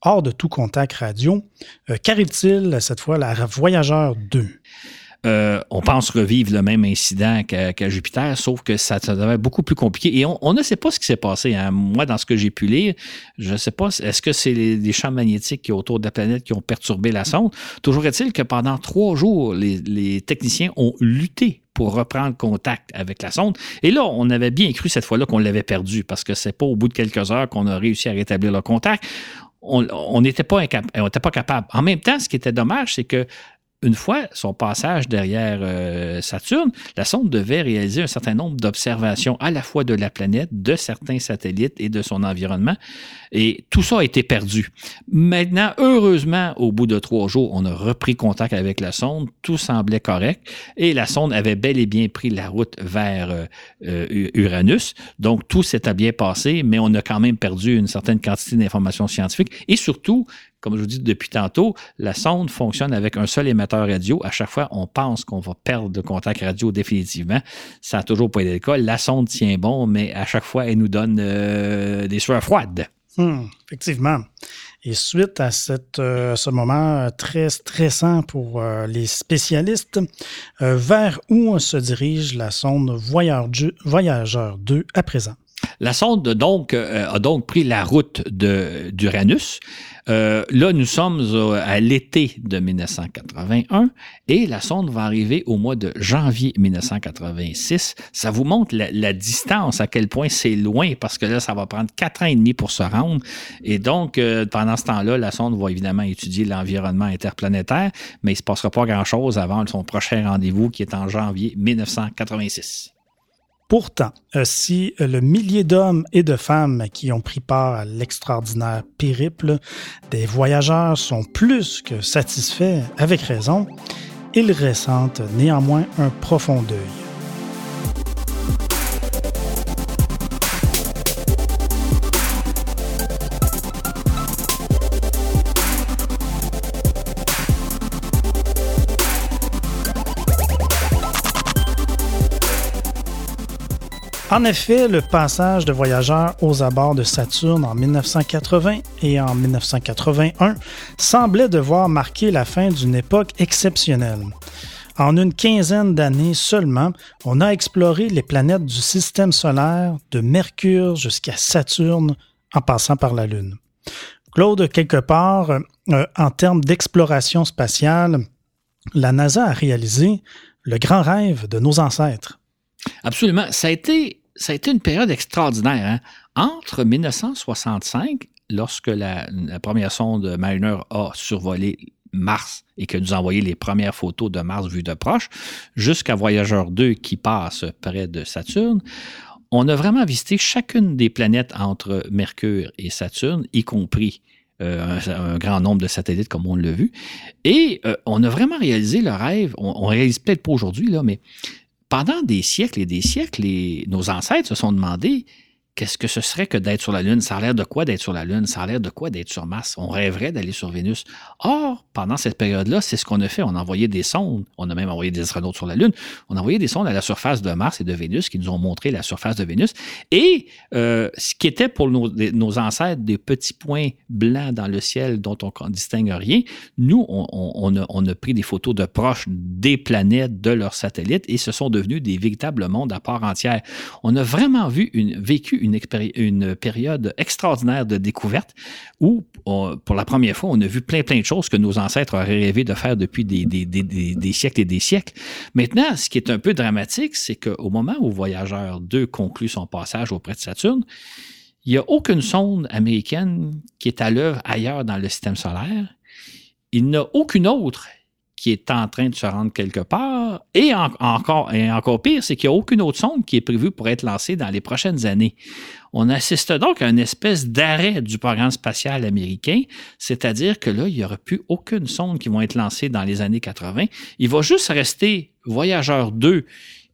[SPEAKER 1] hors de tout contact radio. Euh, qu'arrive-t-il cette fois à Voyageur 2?
[SPEAKER 2] Euh, on pense revivre le même incident qu'à Jupiter, sauf que ça, ça, devait être beaucoup plus compliqué. Et on, ne sait pas ce qui s'est passé. Hein. Moi, dans ce que j'ai pu lire, je ne sais pas, est-ce que c'est les, champs magnétiques qui autour de la planète qui ont perturbé la sonde? Toujours est-il que pendant trois jours, les, techniciens ont lutté pour reprendre contact avec la sonde. Et là, on avait bien cru cette fois-là qu'on l'avait perdu parce que c'est pas au bout de quelques heures qu'on a réussi à rétablir le contact on n'était pas, pas capable. En même temps, ce qui était dommage, c'est que une fois son passage derrière euh, Saturne, la sonde devait réaliser un certain nombre d'observations à la fois de la planète, de certains satellites et de son environnement. Et tout ça a été perdu. Maintenant, heureusement, au bout de trois jours, on a repris contact avec la sonde. Tout semblait correct. Et la sonde avait bel et bien pris la route vers euh, euh, Uranus. Donc, tout s'était bien passé, mais on a quand même perdu une certaine quantité d'informations scientifiques. Et surtout, comme je vous dis depuis tantôt, la sonde fonctionne avec un seul émetteur radio. À chaque fois, on pense qu'on va perdre de contact radio définitivement. Ça n'a toujours pas été le cas. La sonde tient bon, mais à chaque fois, elle nous donne euh, des sueurs froides.
[SPEAKER 1] Hmm, effectivement. Et suite à euh, ce moment euh, très stressant pour les spécialistes, vers où se dirige la sonde Voyageur 2 à présent?
[SPEAKER 2] La sonde donc, a donc pris la route d'Uranus. Euh, là, nous sommes à l'été de 1981 et la sonde va arriver au mois de janvier 1986. Ça vous montre la, distance, à quel point c'est loin, parce que là, ça va prendre quatre ans et demi pour se rendre. Et donc, euh, pendant ce temps-là, la sonde va évidemment étudier l'environnement interplanétaire, mais il ne se passera pas grand-chose avant son prochain rendez-vous qui est en janvier 1986.
[SPEAKER 1] Pourtant, euh, si euh, le millier d'hommes et de femmes qui ont pris part à l'extraordinaire périple des voyageurs sont plus que satisfaits, avec raison, ils ressentent néanmoins un profond deuil. En effet, le passage de voyageurs aux abords de Saturne en 1980 et en 1981 semblait devoir marquer la fin d'une époque exceptionnelle. En une quinzaine d'années seulement, on a exploré les planètes du système solaire, de Mercure jusqu'à Saturne, en passant par la Lune. Claude, quelque part, euh, en termes d'exploration spatiale, la NASA a réalisé le grand rêve de nos ancêtres.
[SPEAKER 2] Absolument. Ça a été ça a été une période extraordinaire. Hein. Entre 1965, lorsque la, première sonde Mariner a survolé Mars et que nous envoyé les premières photos de Mars vues de proche, jusqu'à Voyageur 2 qui passe près de Saturne, on a vraiment visité chacune des planètes entre Mercure et Saturne, y compris euh, un, grand nombre de satellites comme on l'a vu. Et euh, on a vraiment réalisé le rêve, on, on réalise peut-être pas aujourd'hui, là, mais pendant des siècles et des siècles, nos ancêtres se sont demandé qu'est-ce que ce serait que d'être sur la Lune? Ça a l'air de quoi d'être sur la Lune? Ça a l'air de quoi d'être sur Mars? On rêverait d'aller sur Vénus. Or, pendant cette période-là, c'est ce qu'on a fait. On a envoyé des sondes. On a même envoyé des astronautes sur la Lune. On a envoyé des sondes à la surface de Mars et de Vénus qui nous ont montré la surface de Vénus. Et euh, ce qui était pour nos, ancêtres des petits points blancs dans le ciel dont on ne distingue rien, nous, on, a, pris des photos de proches des planètes, de leurs satellites et ce sont devenus des véritables mondes à part entière. On a vraiment vu une, vécu une, période extraordinaire de découverte où, pour la première fois, on a vu plein, plein de choses que nos ancêtres auraient rêvé de faire depuis des, des, siècles et des siècles. Maintenant, ce qui est un peu dramatique, c'est qu'au moment où Voyageur 2 conclut son passage auprès de Saturne, il n'y a aucune sonde américaine qui est à l'œuvre ailleurs dans le système solaire. Il n'y a aucune autre qui est en train de se rendre quelque part. Et, encore, et encore pire, c'est qu'il n'y a aucune autre sonde qui est prévue pour être lancée dans les prochaines années. On assiste donc à une espèce d'arrêt du programme spatial américain, c'est-à-dire que là, il n'y aura plus aucune sonde qui va être lancée dans les années 80. Il va juste rester Voyageur 2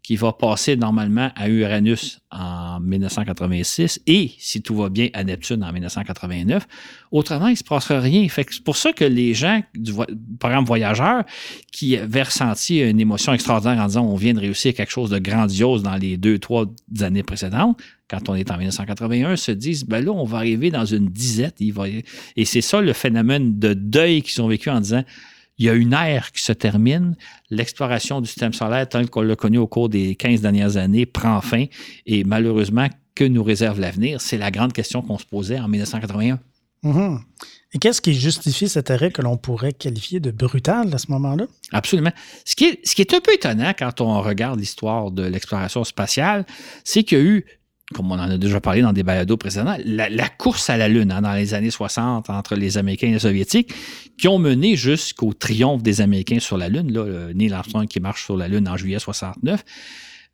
[SPEAKER 2] qui va passer normalement à Uranus en 1986 et, si tout va bien, à Neptune en 1989. Autrement, il ne se passera rien. c'est pour ça que les gens du programme Voyageur qui avaient ressenti une émotion extraordinaire en disant on vient de réussir quelque chose de grandiose dans les deux, trois années précédentes, quand on est en 1981, se disent ben là, on va arriver dans une disette. Et c'est ça le phénomène de deuil qu'ils ont vécu en disant il y a une ère qui se termine. L'exploration du système solaire, tel qu'on l'a connu au cours des 15 dernières années, prend fin. Et malheureusement, que nous réserve l'avenir? C'est la grande question qu'on se posait en 1981.
[SPEAKER 1] Mm-hmm. Et qu'est-ce qui justifie cet arrêt que l'on pourrait qualifier de brutal à ce moment-là?
[SPEAKER 2] Absolument. Ce qui, est, ce qui est un peu étonnant quand on regarde l'histoire de l'exploration spatiale, c'est qu'il y a eu comme on en a déjà parlé dans des balados précédents, la, course à la Lune hein, dans les années 60 entre les Américains et les Soviétiques, qui ont mené jusqu'au triomphe des Américains sur la Lune, là, Neil Armstrong qui marche sur la Lune en juillet 69.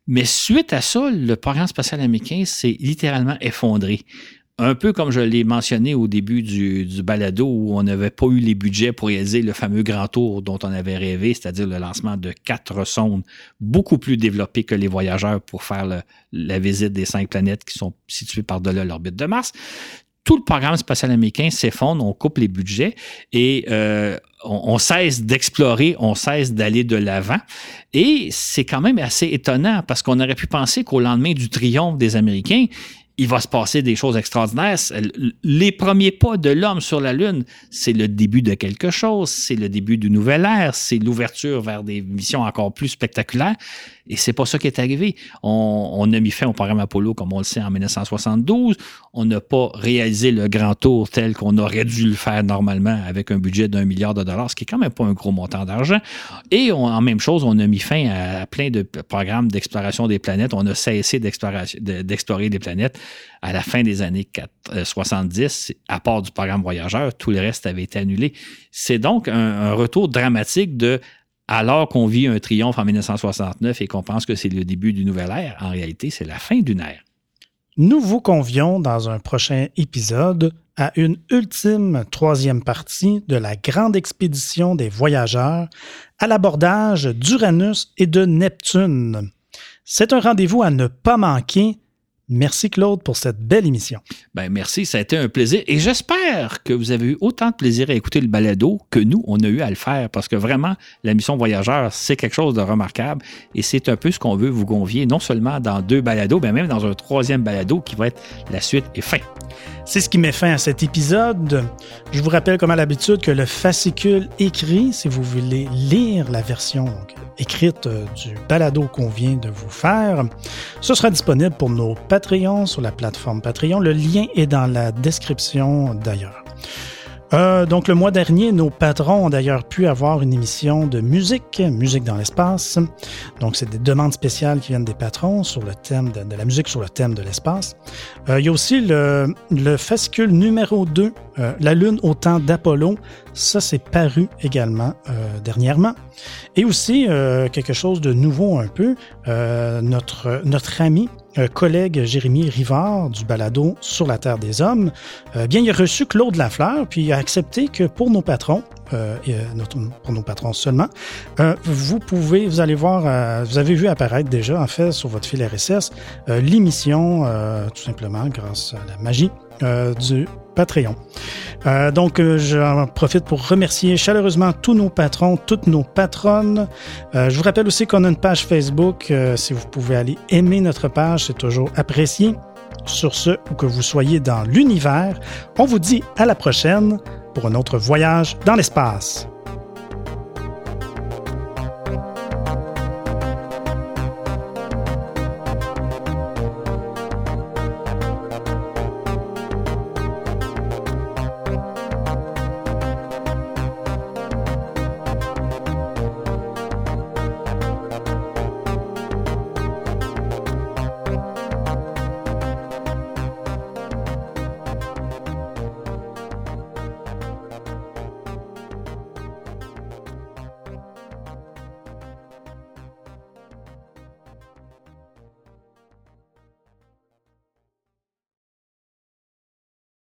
[SPEAKER 2] Mais suite à ça, le programme spatial américain s'est littéralement effondré un peu comme je l'ai mentionné au début du, balado où on n'avait pas eu les budgets pour réaliser le fameux grand tour dont on avait rêvé, c'est-à-dire le lancement de quatre sondes beaucoup plus développées que les voyageurs pour faire la visite des cinq planètes qui sont situées par-delà l'orbite de Mars. Tout le programme spatial américain s'effondre, on coupe les budgets et euh, on, on, cesse d'explorer, on cesse d'aller de l'avant. Et c'est quand même assez étonnant parce qu'on aurait pu penser qu'au lendemain du triomphe des Américains, il va se passer des choses extraordinaires. Les premiers pas de l'homme sur la Lune, c'est le début de quelque chose, c'est le début d'une nouvelle ère, c'est l'ouverture vers des missions encore plus spectaculaires. Et c'est pas ça qui est arrivé. On, a mis fin au programme Apollo, comme on le sait, en 1972. On n'a pas réalisé le grand tour tel qu'on aurait dû le faire normalement avec un budget d'un milliard de dollars, ce qui est quand même pas un gros montant d'argent. Et en même chose, on a mis fin à, plein de programmes d'exploration des planètes. On a cessé d'explorer des planètes à la fin des années 70, euh, à part du programme Voyageur, tout le reste avait été annulé. C'est donc un retour dramatique de alors qu'on vit un triomphe en 1969 et qu'on pense que c'est le début d'une nouvelle ère, en réalité, c'est la fin d'une ère.
[SPEAKER 1] Nous vous convions dans un prochain épisode à une ultime troisième partie de la grande expédition des voyageurs à l'abordage d'Uranus et de Neptune. C'est un rendez-vous à ne pas manquer Merci Claude pour cette belle émission.
[SPEAKER 2] Ben merci, ça a été un plaisir et j'espère que vous avez eu autant de plaisir à écouter le balado que nous, on a eu à le faire parce que vraiment, la mission Voyageur, c'est quelque chose de remarquable et c'est un peu ce qu'on veut vous convier, non seulement dans deux balados, mais même dans un troisième balado qui va être la suite et fin.
[SPEAKER 1] C'est ce qui met fin à cet épisode. Je vous rappelle comme à l'habitude que le fascicule écrit, si vous voulez lire la version écrite du balado qu'on vient de vous faire, ce sera disponible pour nos Patreons sur la plateforme Patreon. Le lien est dans la description d'ailleurs. Euh, donc, le mois dernier, nos patrons ont d'ailleurs pu avoir une émission de musique, musique dans l'espace. Donc, c'est des demandes spéciales qui viennent des patrons sur le thème de, la musique sur le thème de l'espace. Euh, il y a aussi le, le fascicule numéro 2, euh, La Lune au temps d'Apollo. Ça, c'est paru également dernièrement. Et aussi, quelque chose de nouveau un peu, notre, notre ami collègue Jérémy Rivard du balado Sur la Terre des Hommes, euh, bien, il a reçu Claude Lafleur, puis il a accepté que pour nos patrons, euh, et, euh, pour nos patrons seulement, vous pouvez, vous allez voir, vous avez vu apparaître déjà, en fait, sur votre fil RSS, l'émission, tout simplement, grâce à la magie du Patreon. Euh, donc, euh, j'en profite pour remercier chaleureusement tous nos patrons, toutes nos patronnes. Euh, je vous rappelle aussi qu'on a une page Facebook. si vous pouvez aller aimer notre page, c'est toujours apprécié. Sur ce, ou que vous soyez dans l'univers, on vous dit à la prochaine pour un autre voyage dans l'espace.